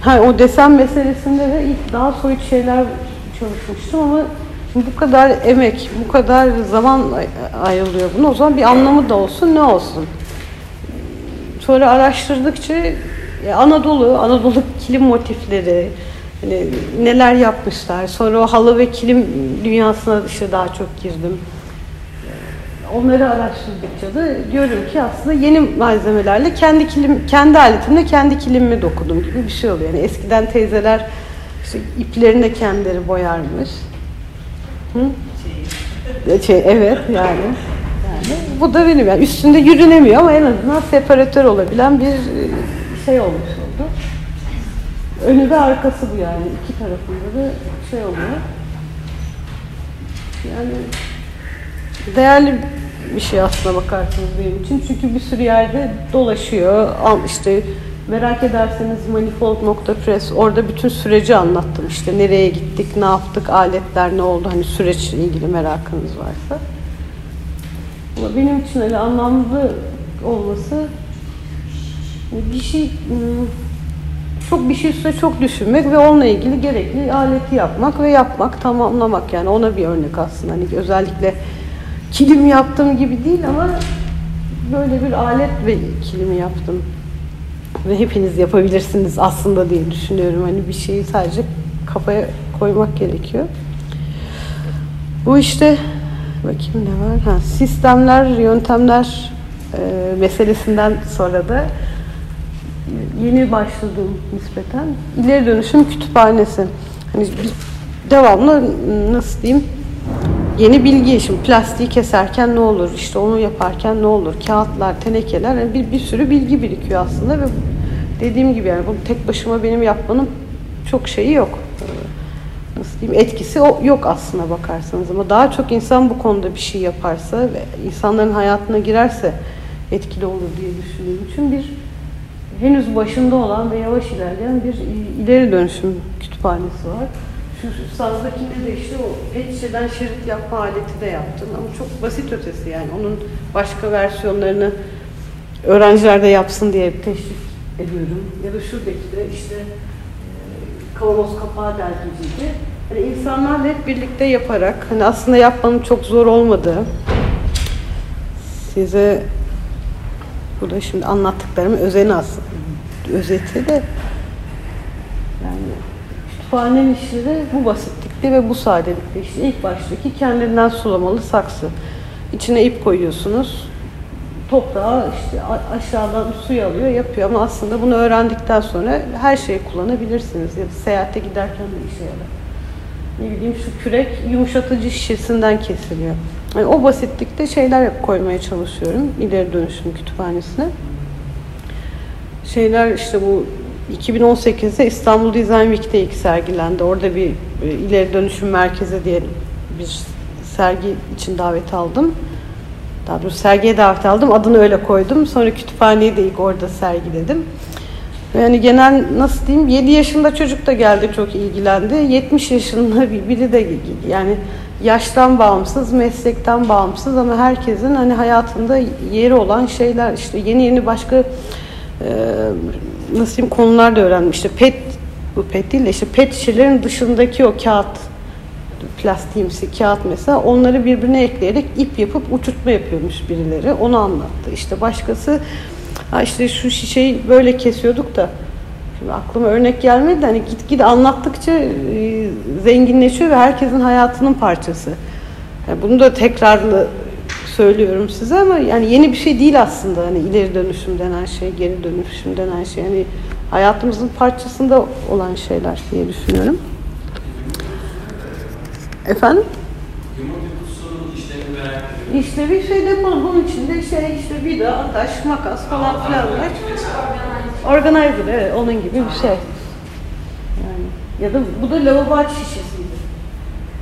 Ha, o desen meselesinde de ilk daha soyut şeyler çalışmıştım ama şimdi bu kadar emek, bu kadar zaman ay- ayrılıyor buna. O zaman bir anlamı da olsun, ne olsun? Sonra araştırdıkça ya Anadolu, Anadolu kilim motifleri, hani neler yapmışlar. Sonra o halı ve kilim dünyasına işte daha çok girdim. Onları araştırdıkça da diyorum ki aslında yeni malzemelerle kendi kilim, kendi aletimle kendi kilimimi dokudum gibi bir şey oluyor. Yani eskiden teyzeler işte iplerini kendileri boyarmış. Hı? Şey, evet yani. yani. Bu da benim yani üstünde yürünemiyor ama en azından separatör olabilen bir şey olmuş oldu. Önü ve arkası bu yani. iki tarafında da şey oluyor. Yani değerli bir şey aslına bakarsanız benim için. Çünkü bir sürü yerde dolaşıyor. Al işte merak ederseniz manifold.press orada bütün süreci anlattım. İşte nereye gittik, ne yaptık, aletler ne oldu hani süreçle ilgili merakınız varsa. Ama benim için öyle anlamlı olması bir şey ım, çok bir şey üstüne çok düşünmek ve onunla ilgili gerekli aleti yapmak ve yapmak, tamamlamak yani ona bir örnek aslında. Hani özellikle kilim yaptığım gibi değil ama böyle bir alet ve kilimi yaptım. Ve hepiniz yapabilirsiniz aslında diye düşünüyorum. Hani bir şeyi sadece kafaya koymak gerekiyor. Bu işte bakayım ne var? Ha, sistemler, yöntemler e, meselesinden sonra da yeni başladım nispeten. İleri dönüşüm kütüphanesi. Hani devamlı nasıl diyeyim yeni bilgi şimdi plastiği keserken ne olur işte onu yaparken ne olur kağıtlar tenekeler yani bir, bir sürü bilgi birikiyor aslında ve dediğim gibi yani bunu tek başıma benim yapmanın çok şeyi yok nasıl diyeyim etkisi yok aslına bakarsanız ama daha çok insan bu konuda bir şey yaparsa ve insanların hayatına girerse etkili olur diye düşündüğüm için bir henüz başında olan ve yavaş ilerleyen bir ileri dönüşüm kütüphanesi var. Şu, sazdakinde de işte o pet şerit yapma aleti de yaptım ama çok basit ötesi yani onun başka versiyonlarını öğrenciler de yapsın diye teşvik ediyorum. Ya da şuradaki de işte e, kavanoz kapağı dergiciydi. Hani insanlarla hep birlikte yaparak hani aslında yapmanın çok zor olmadığı size burada şimdi anlattıklarımı özeni aslında özeti de yani kütüphanenin işleri bu basitlikte ve bu sadelikte işte ilk baştaki kendinden sulamalı saksı. İçine ip koyuyorsunuz. toprağı işte aşağıdan suyu alıyor, yapıyor ama aslında bunu öğrendikten sonra her şeyi kullanabilirsiniz ya da seyahate giderken de işe yarar. Ne bileyim şu kürek yumuşatıcı şişesinden kesiliyor. Yani o basitlikte şeyler koymaya çalışıyorum ileri dönüşüm kütüphanesine. Şeyler işte bu 2018'de İstanbul Design Week'te ilk sergilendi. Orada bir e, ileri dönüşüm merkezi diye bir sergi için davet aldım. Daha doğrusu sergiye davet aldım. Adını öyle koydum. Sonra kütüphaneyi de ilk orada sergiledim. Yani genel nasıl diyeyim 7 yaşında çocuk da geldi çok ilgilendi. 70 yaşında bir- biri de yani yaştan bağımsız, meslekten bağımsız ama herkesin hani hayatında yeri olan şeyler işte yeni yeni başka e, nasıl diyeyim konular da öğrendim. İşte pet bu pet değil de işte pet şişelerin dışındaki o kağıt plastiğimsi kağıt mesela onları birbirine ekleyerek ip yapıp uçurtma yapıyormuş birileri. Onu anlattı. İşte başkası ha işte şu şişeyi böyle kesiyorduk da şimdi aklıma örnek gelmedi de hani git git anlattıkça e, zenginleşiyor ve herkesin hayatının parçası. Yani bunu da tekrarlı söylüyorum size ama yani yeni bir şey değil aslında hani ileri dönüşüm denen şey, geri dönüşüm denen şey. Yani hayatımızın parçasında olan şeyler diye düşünüyorum. Efendim? Yumurta kutusunun işlerini merak. İşte bir şey depo bunun içinde şey işte vida, ataş, makas falan filan var. Organizer evet onun gibi bir şey. Yani ya da bu da lavabo aç şişesiydi.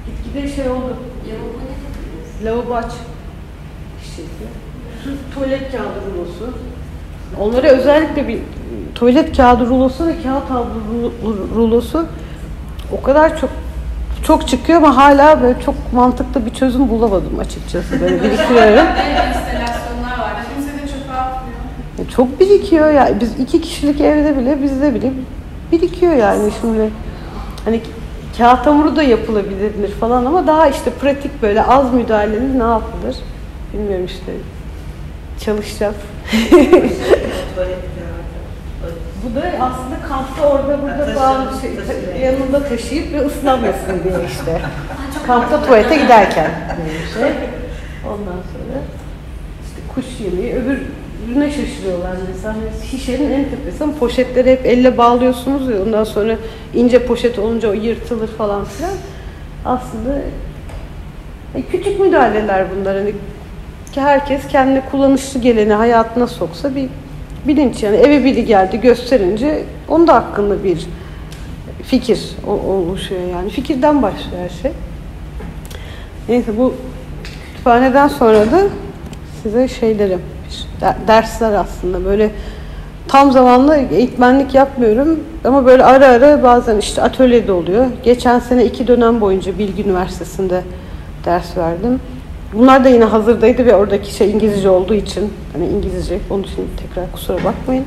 Gitgide şey oldu. Lavabo aç şişesi. Tuvalet kağıdı rulosu. Onlara özellikle bir tuvalet kağıdı rulosu ve kağıt havlu ru- rulosu o kadar çok çok çıkıyor ama hala böyle çok mantıklı bir çözüm bulamadım açıkçası. Böyle biriktiriyorum. enstalasyonlar var. Kimse de çöpe atmıyor. Ya Çok birikiyor ya. Biz iki kişilik evde bile bizde bile birikiyor yani şimdi. Hani kağıt hamuru da yapılabilir falan ama daha işte pratik böyle az müdahaleli ne yapılır? Bilmiyorum işte. Çalışacağız. Bu da aslında kampta orada burada Taşıyan, bazı şey, taşıyan. yanında taşıyıp ve ıslanmasın diye işte. kampta tuvalete giderken diye bir şey. Ondan sonra işte kuş yemeği öbürüne şaşırıyorlar mesela. Hani şişenin en tepesi ama poşetleri hep elle bağlıyorsunuz ya ondan sonra ince poşet olunca o yırtılır falan filan. Aslında e, küçük müdahaleler bunlar hani ki herkes kendine kullanışlı geleni hayatına soksa bir bilinç yani eve biri geldi gösterince onun da hakkında bir fikir oluşuyor yani fikirden başlıyor her şey. Neyse bu kütüphaneden sonra da size şeyleri der- dersler aslında böyle tam zamanlı eğitmenlik yapmıyorum ama böyle ara ara bazen işte atölyede oluyor. Geçen sene iki dönem boyunca Bilgi Üniversitesi'nde ders verdim. Bunlar da yine hazırdaydı ve oradaki şey İngilizce olduğu için hani İngilizce onun için tekrar kusura bakmayın.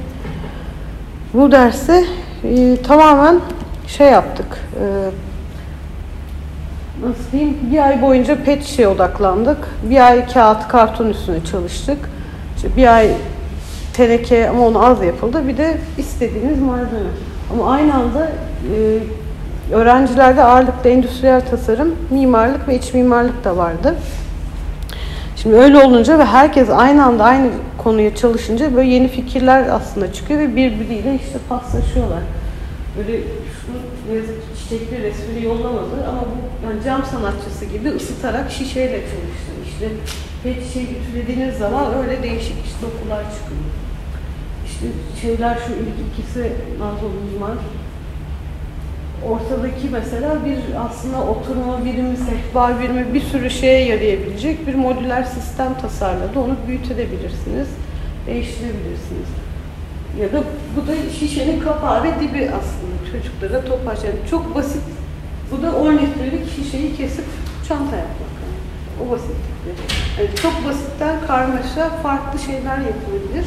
Bu dersi e, tamamen şey yaptık. E, nasıl diyeyim? Bir ay boyunca pet şişeye odaklandık. Bir ay kağıt, karton üstüne çalıştık. İşte bir ay teneke ama onu az yapıldı. Bir de istediğiniz malzeme. Ama aynı anda e, öğrencilerde ağırlıkta endüstriyel tasarım, mimarlık ve iç mimarlık da vardı. Şimdi öyle olunca ve herkes aynı anda aynı konuya çalışınca böyle yeni fikirler aslında çıkıyor ve birbiriyle işte paslaşıyorlar. Böyle şu ne yazık ki çiçekli resmini yollamadı ama bu yani cam sanatçısı gibi ısıtarak şişeyle çalıştı. İşte pet şişeyi ütülediğiniz zaman öyle değişik işte dokular çıkıyor. İşte şeyler şu ilk ikisi Nazlı Uzman. Ortadaki mesela bir aslında oturma birimi, sehpa birimi bir sürü şeye yarayabilecek bir modüler sistem tasarladı. Onu büyütebilirsiniz, değiştirebilirsiniz. Ya da bu da şişenin kapağı ve dibi aslında çocuklara topaç. Yani çok basit. Bu da 10 litrelik şişeyi kesip çanta yapmak. Yani. O basitlikte. Yani çok basitten karmaşa farklı şeyler yapılabilir.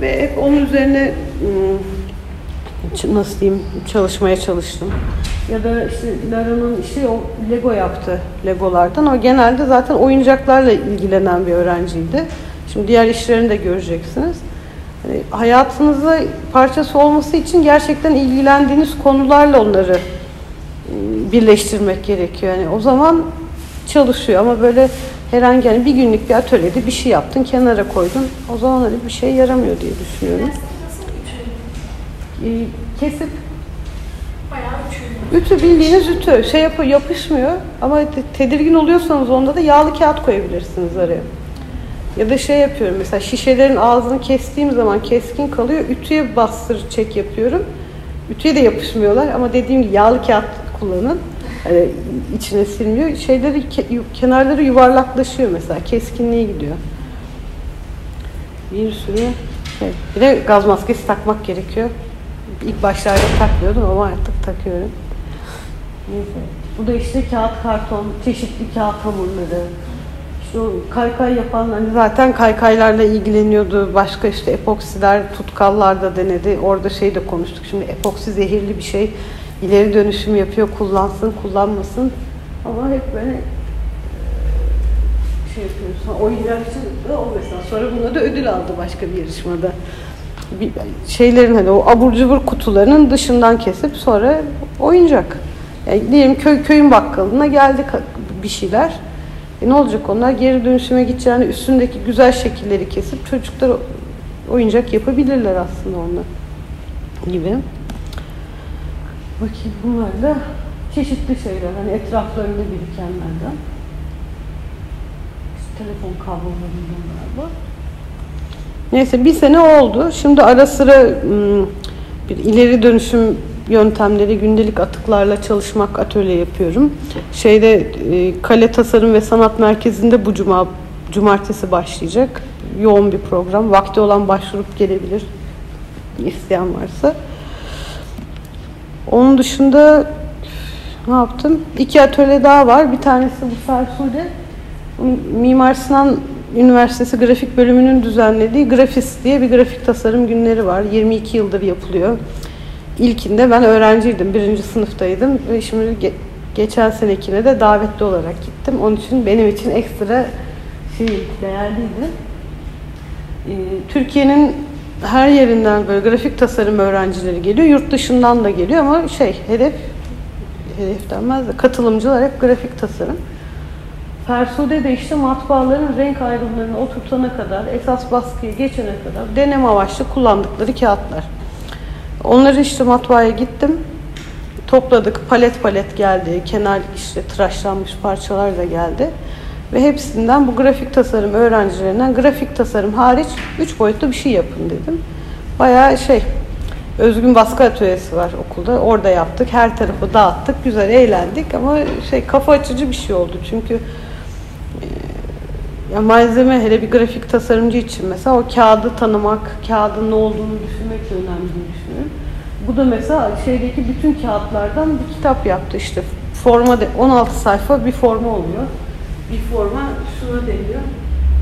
Ve hep onun üzerine ım, nasıl diyeyim çalışmaya çalıştım. Ya da işte Lara'nın işi o Lego yaptı Legolardan. O genelde zaten oyuncaklarla ilgilenen bir öğrenciydi. Şimdi diğer işlerini de göreceksiniz. Hani hayatınızda parçası olması için gerçekten ilgilendiğiniz konularla onları ım, birleştirmek gerekiyor. Yani o zaman çalışıyor ama böyle herhangi yani bir günlük bir atölyede bir şey yaptın, kenara koydun. O zaman hani bir şey yaramıyor diye düşünüyorum. Ee, kesip Bayağı ütü. Ütü bildiğiniz ütü. Şey yapı yapışmıyor ama te- tedirgin oluyorsanız onda da yağlı kağıt koyabilirsiniz araya. Ya da şey yapıyorum mesela şişelerin ağzını kestiğim zaman keskin kalıyor. Ütüye bastır çek yapıyorum. Ütüye de yapışmıyorlar ama dediğim gibi yağlı kağıt kullanın. Hani içine silmiyor. Şeyleri kenarları yuvarlaklaşıyor mesela. Keskinliği gidiyor. Bir sürü şey. Bir de gaz maskesi takmak gerekiyor. İlk başlarda takmıyordum ama artık takıyorum. Neyse. Bu da işte kağıt karton, çeşitli kağıt hamurları. İşte o kaykay yapanlar hani zaten kaykaylarla ilgileniyordu. Başka işte epoksiler, tutkallar da denedi. Orada şey de konuştuk. Şimdi epoksi zehirli bir şey. İleri dönüşüm yapıyor. Kullansın, kullanmasın. Ama hep böyle şey yapıyoruz. Ha, oyuncakçı da o mesela. Sonra buna da ödül aldı başka bir yarışmada. Şeylerin hani o abur cubur kutularının dışından kesip sonra oyuncak. Yani diyelim köy köyün bakkalına geldi bir şeyler. E ne olacak onlar? Geri dönüşüme gideceğini üstündeki güzel şekilleri kesip çocuklar oyuncak yapabilirler aslında onlar gibi. Bakayım bunlar da çeşitli şeyler. Hani etraflarında birikenlerden. Telefon kablolarından galiba. Neyse bir sene oldu. Şimdi ara sıra bir ileri dönüşüm yöntemleri, gündelik atıklarla çalışmak atölye yapıyorum. Şeyde e, Kale Tasarım ve Sanat Merkezi'nde bu cuma cumartesi başlayacak. Yoğun bir program. Vakti olan başvurup gelebilir. isteyen varsa. Onun dışında ne yaptım? İki atölye daha var. Bir tanesi bu Fersude. Mimar Sinan Üniversitesi Grafik Bölümünün düzenlediği Grafis diye bir grafik tasarım günleri var. 22 yıldır yapılıyor. İlkinde ben öğrenciydim, birinci sınıftaydım ve şimdi ge- geçen senekine de davetli olarak gittim. Onun için benim için ekstra şey değerliydi. Ee, Türkiye'nin her yerinden böyle grafik tasarım öğrencileri geliyor. Yurt dışından da geliyor ama şey hedef hedef denmez de katılımcılar hep grafik tasarım. Fersude de işte matbaaların renk ayrımlarını oturtana kadar, esas baskıya geçene kadar deneme amaçlı kullandıkları kağıtlar. Onları işte matbaaya gittim. Topladık. Palet palet geldi. Kenar işte tıraşlanmış parçalar da geldi. Ve hepsinden bu grafik tasarım öğrencilerinden grafik tasarım hariç üç boyutlu bir şey yapın dedim. Bayağı şey özgün baskı atölyesi var okulda. Orada yaptık. Her tarafı dağıttık. Güzel eğlendik ama şey kafa açıcı bir şey oldu. Çünkü ya malzeme hele bir grafik tasarımcı için mesela o kağıdı tanımak, kağıdın ne olduğunu düşünmek önemli diye düşünüyorum. Bu da mesela şeydeki bütün kağıtlardan bir kitap yaptı işte. Forma de 16 sayfa bir forma oluyor. Bir forma şuna deniyor.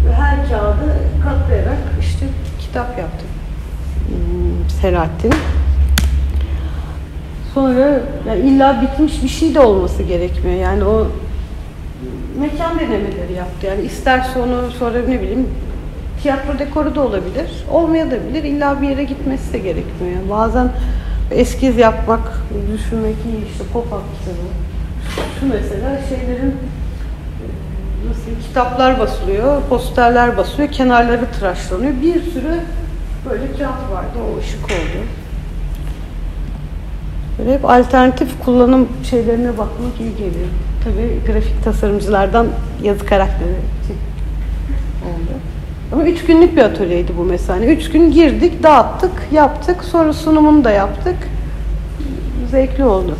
Ve her kağıdı katlayarak işte kitap yaptı. Hmm, Selahattin. Sonra yani illa bitmiş bir şey de olması gerekmiyor. Yani o mekan denemeleri yaptı. Yani isterse onu sonra ne bileyim tiyatro dekoru da olabilir. Olmayabilir. İlla bir yere gitmesi de gerekmiyor. Yani bazen eskiz yapmak, düşünmek iyi işte pop-up kitabı. Şu mesela şeylerin e, nasıl kitaplar basılıyor, posterler basılıyor, kenarları tıraşlanıyor. Bir sürü böyle kağıt vardı. O ışık oldu. Böyle hep alternatif kullanım şeylerine bakmak iyi geliyor. Tabii grafik tasarımcılardan yazı karakteri oldu. Ama üç günlük bir atölyeydi bu mesela. Üç gün girdik, dağıttık, yaptık. Sonra sunumunu da yaptık. Zevkli oldu.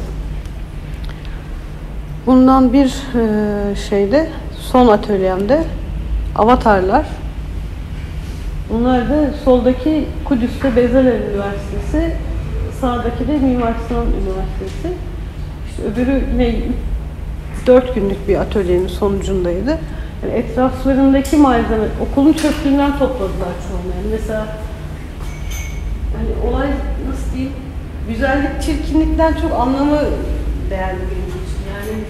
Bundan bir e, şeyde, son atölyemde avatarlar. Bunlar da soldaki Kudüs'te Bezalel Üniversitesi, sağdaki de Mimar Sinan Üniversitesi. İşte öbürü yine dört günlük bir atölyenin sonucundaydı. Yani etraflarındaki malzeme, okulun çöplüğünden topladılar çoğunu. Yani mesela hani olay nasıl diyeyim, güzellik çirkinlikten çok anlamı değerli benim için. Yani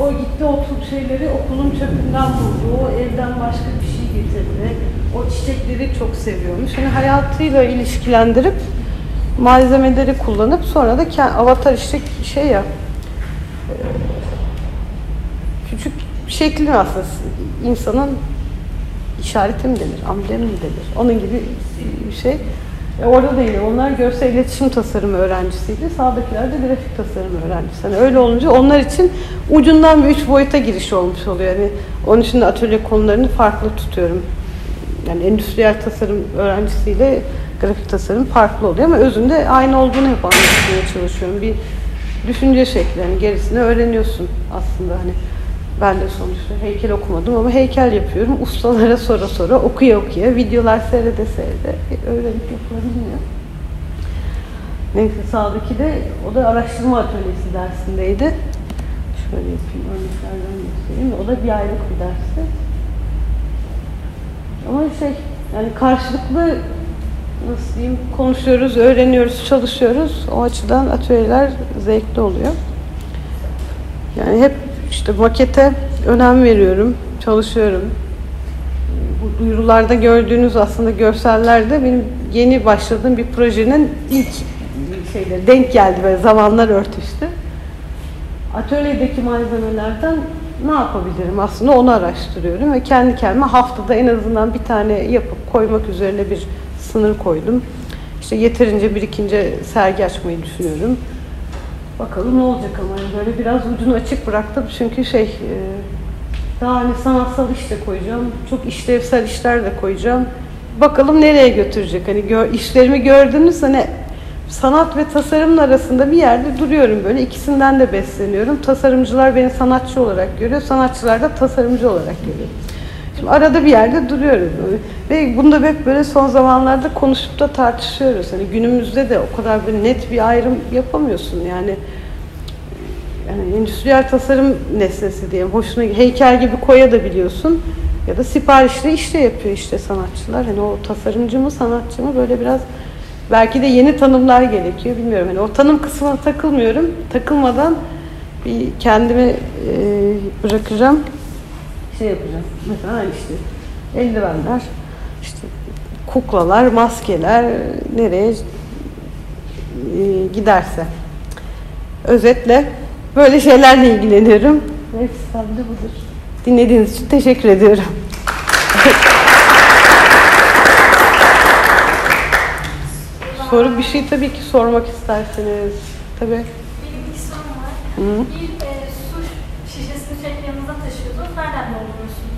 o gitti o şeyleri okulun çöpünden buldu, o evden başka bir şey getirdi. O çiçekleri çok seviyormuş. Hani hayatıyla ilişkilendirip malzemeleri kullanıp sonra da avatar işte şey ya küçük şekli aslında insanın işareti mi denir, amblemi mi denir? Onun gibi bir şey. E orada da yine onlar görsel iletişim tasarımı öğrencisiydi. Sağdakiler de grafik tasarım öğrencisi. Hani öyle olunca onlar için ucundan bir üç boyuta giriş olmuş oluyor. Yani onun için de atölye konularını farklı tutuyorum. Yani endüstriyel tasarım öğrencisiyle grafik tasarım farklı oluyor ama özünde aynı olduğunu hep anlatmaya çalışıyorum. Bir düşünce şekli. Yani gerisini öğreniyorsun aslında hani. Ben de sonuçta heykel okumadım ama heykel yapıyorum. Ustalara sora sora, okuya okuya, videolar seyrede seyrede öğrenip yapılabiliyor. Neyse sağdaki de o da araştırma atölyesi dersindeydi. Şöyle yapayım örneklerden göstereyim. O da bir aylık bir dersti. Ama şey yani karşılıklı nasıl diyeyim konuşuyoruz, öğreniyoruz, çalışıyoruz. O açıdan atölyeler zevkli oluyor. Yani hep işte makete önem veriyorum, çalışıyorum. Bu duyurularda gördüğünüz aslında görsellerde benim yeni başladığım bir projenin ilk şeyleri denk geldi ve zamanlar örtüştü. Atölyedeki malzemelerden ne yapabilirim aslında onu araştırıyorum ve kendi kendime haftada en azından bir tane yapıp koymak üzerine bir sınır koydum. İşte yeterince birikince sergi açmayı düşünüyorum. Bakalım ne olacak ama yani böyle biraz ucunu açık bıraktım çünkü şey e, daha hani sanatsal iş de koyacağım, çok işlevsel işler de koyacağım. Bakalım nereye götürecek? Hani gör, işlerimi gördünüz hani sanat ve tasarımın arasında bir yerde duruyorum böyle. İkisinden de besleniyorum. Tasarımcılar beni sanatçı olarak görüyor, sanatçılar da tasarımcı olarak görüyor. Şimdi arada bir yerde duruyorum. Ve bunu da hep böyle son zamanlarda konuşup da tartışıyoruz. Hani günümüzde de o kadar böyle net bir ayrım yapamıyorsun. Yani yani endüstriyel tasarım nesnesi diyelim. Hoşuna heykel gibi koya da biliyorsun. Ya da siparişli işte yapıyor işte sanatçılar. Hani o tasarımcı mı sanatçı mı böyle biraz belki de yeni tanımlar gerekiyor bilmiyorum. Hani o tanım kısmına takılmıyorum. Takılmadan bir kendimi e, bırakacağım. Şey yapacağım. Mesela işte eldivenler, işte kuklalar, maskeler nereye e, giderse. Özetle böyle şeylerle ilgileniyorum. Ve sistem de budur. Dinlediğiniz için teşekkür ediyorum. Soru bir şey tabii ki sormak isterseniz. Tabii. Benim bir sorum var. Hı. Bir e, şişesini sürekli yanınızda taşıyorsunuz. Nereden dolduruyorsunuz?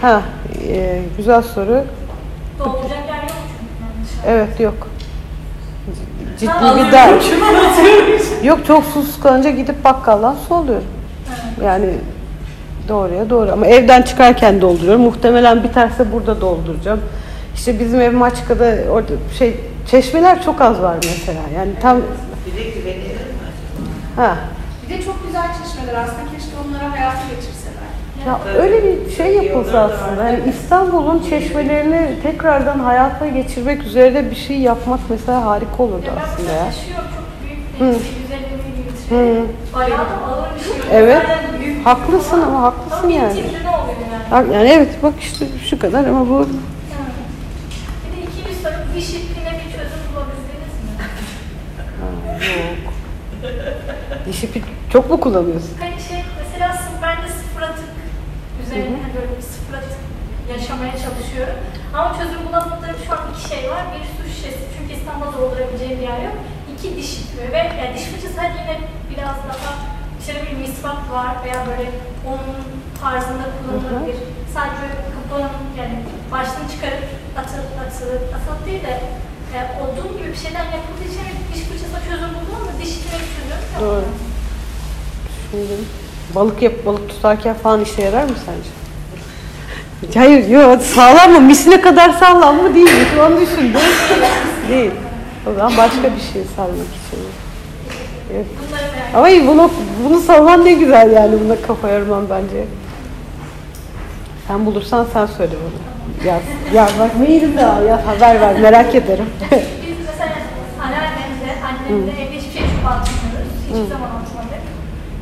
Ha, e, güzel soru. Dolduracak yer yok çünkü. Evet yok. Ciddi bir dert. Yok çok susuz kalınca gidip bakkaldan su alıyorum. Yani doğruya doğru ama evden çıkarken dolduruyorum. Muhtemelen biterse burada dolduracağım. İşte bizim ev Maçka'da orada şey çeşmeler çok az var mesela. Yani tam Bir de güvenilir mi? ha çeşmeler aslında keşke onlara hayata geçirseler. Ya öyle bir şey yapılsa aslında. Yani İstanbul'un çeşmelerini tekrardan hayata geçirmek üzere bir şey yapmak mesela harika olurdu Ya aslında ya. taşıyorum çok büyük Hı. bir şey. 150 mililitre. Bayağı da ağır bir şey. Evet. Büyük. Haklısın ama haklısın Ama yani. yani? Ha- Yani evet bak işte şu kadar ama bu Evet. Bir de ikinci soru. Diş ipine bir çözüm bulabildiniz mi? yok. Diş ipi çok mu kullanıyorsun? Hani şey mesela sı- ben de sıfır atık üzerine hani böyle bir sıfır atık yaşamaya çalışıyorum. Ama çözüm bulamadığım şu an iki şey var. Bir su şişesi çünkü İstanbul'da doldurabileceğim bir yer yok. İki diş ve yani diş fırçası hadi yine biraz daha işte bir misvak var veya böyle onun tarzında kullanılabilir. Sadece kapağın yani başlığını çıkarıp atılıp atılıp atılıp değil de e, odun gibi bir şeyden yapıldığı için diş fırçasına çözüm buldum ama diş çözüm yok. Düşünelim. Balık yap, balık tutarken falan işe yarar mı sence? Hayır, yok sağlam mı? Misine kadar sağlam mı değil mi? An düşündüm. değil. O zaman başka bir şey sarmak için. Evet. Ama iyi, bunu, bunu savman ne güzel yani. Buna kafa yormam bence. Sen bulursan sen söyle bana. Yaz. Yaz bak mailim de al. Yaz haber ver. Merak ederim. Biz mesela anneannemle, annemle evde hiçbir şey çöpe atmıyoruz. Hiçbir zaman.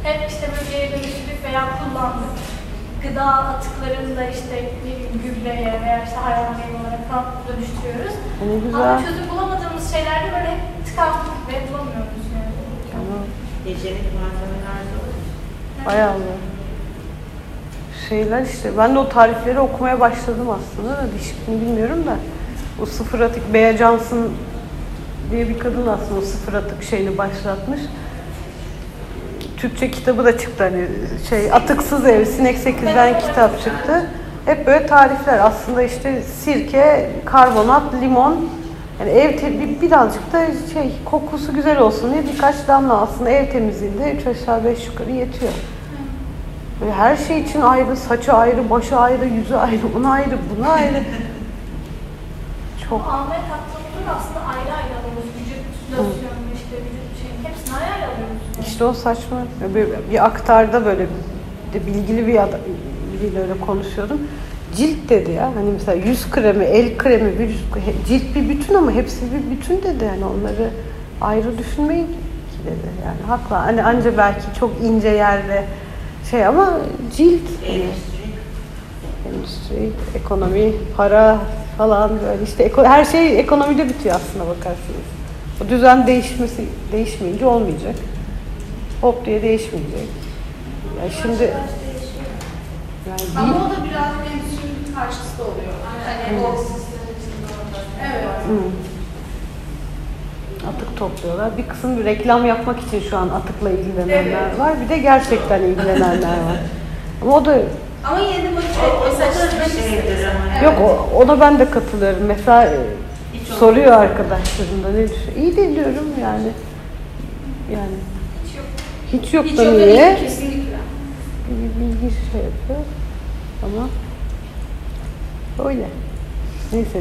Hep işte böyle geri dönüştürüp veya kullandık. Gıda atıklarını da işte ne bileyim gübreye veya işte hayvan yemi olarak falan dönüştürüyoruz. Ne güzel. Ama çözüm bulamadığımız şeylerde böyle hep tıkandık ve bulamıyoruz yani. Tamam. Hijyenik malzemeler olur. Hay Allah. şeyler işte. Ben de o tarifleri okumaya başladım aslında da dişikliğini bilmiyorum da. O sıfır atık Bea Johnson diye bir kadın aslında o sıfır atık şeyini başlatmış. Türkçe kitabı da çıktı hani şey Atıksız Ev, Sinek 8'den kitap çıktı. Hep böyle tarifler aslında işte sirke, karbonat, limon yani ev te- bir- birazcık da şey kokusu güzel olsun diye birkaç damla aslında ev temizliğinde 3 aşağı 5 yukarı yetiyor. Böyle her şey için ayrı, saçı ayrı, başı ayrı, yüzü ayrı, ona ayrı, buna ayrı. Çok Almaya aslında ayrı ayrı alıyoruz. Vücut losyonu, işte vücut şeyin hepsini ayrı ayrı alıyoruz. İşte o saçma. Bir, bir aktarda böyle bir de bilgili bir adam biriyle öyle konuşuyordum. Cilt dedi ya. Hani mesela yüz kremi, el kremi, vücut, cilt bir bütün ama hepsi bir bütün dedi. Yani onları ayrı düşünmeyin ki dedi. Yani haklı. Hani anca belki çok ince yerde şey ama cilt Endüstri. endüstri, ekonomi, para falan böyle işte eko- her şey ekonomide bitiyor aslında bakarsınız. O düzen değişmesi değişmeyince olmayacak. Hop diye değişmeyecek. Ya şimdi yani Ama o da biraz endüstrinin karşısı da oluyor. Hani o Evet. Hı. atık topluyorlar. Bir kısım bir reklam yapmak için şu an atıkla ilgilenenler Evet. var. Bir de gerçekten ilgilenenler var. Ama o da Ama de motive şeydir ama. Evet. Yok o- ona ben de katılıyorum. Mesela e, Hiç soruyor arkadaşlarım da ne düşün. İyi de diyorum yani. Yani Hiç yok. hiç yok Hiç da yok niye? değil, kesinlikle. Bir bilgi şey yapıyor. Ama öyle. Neyse.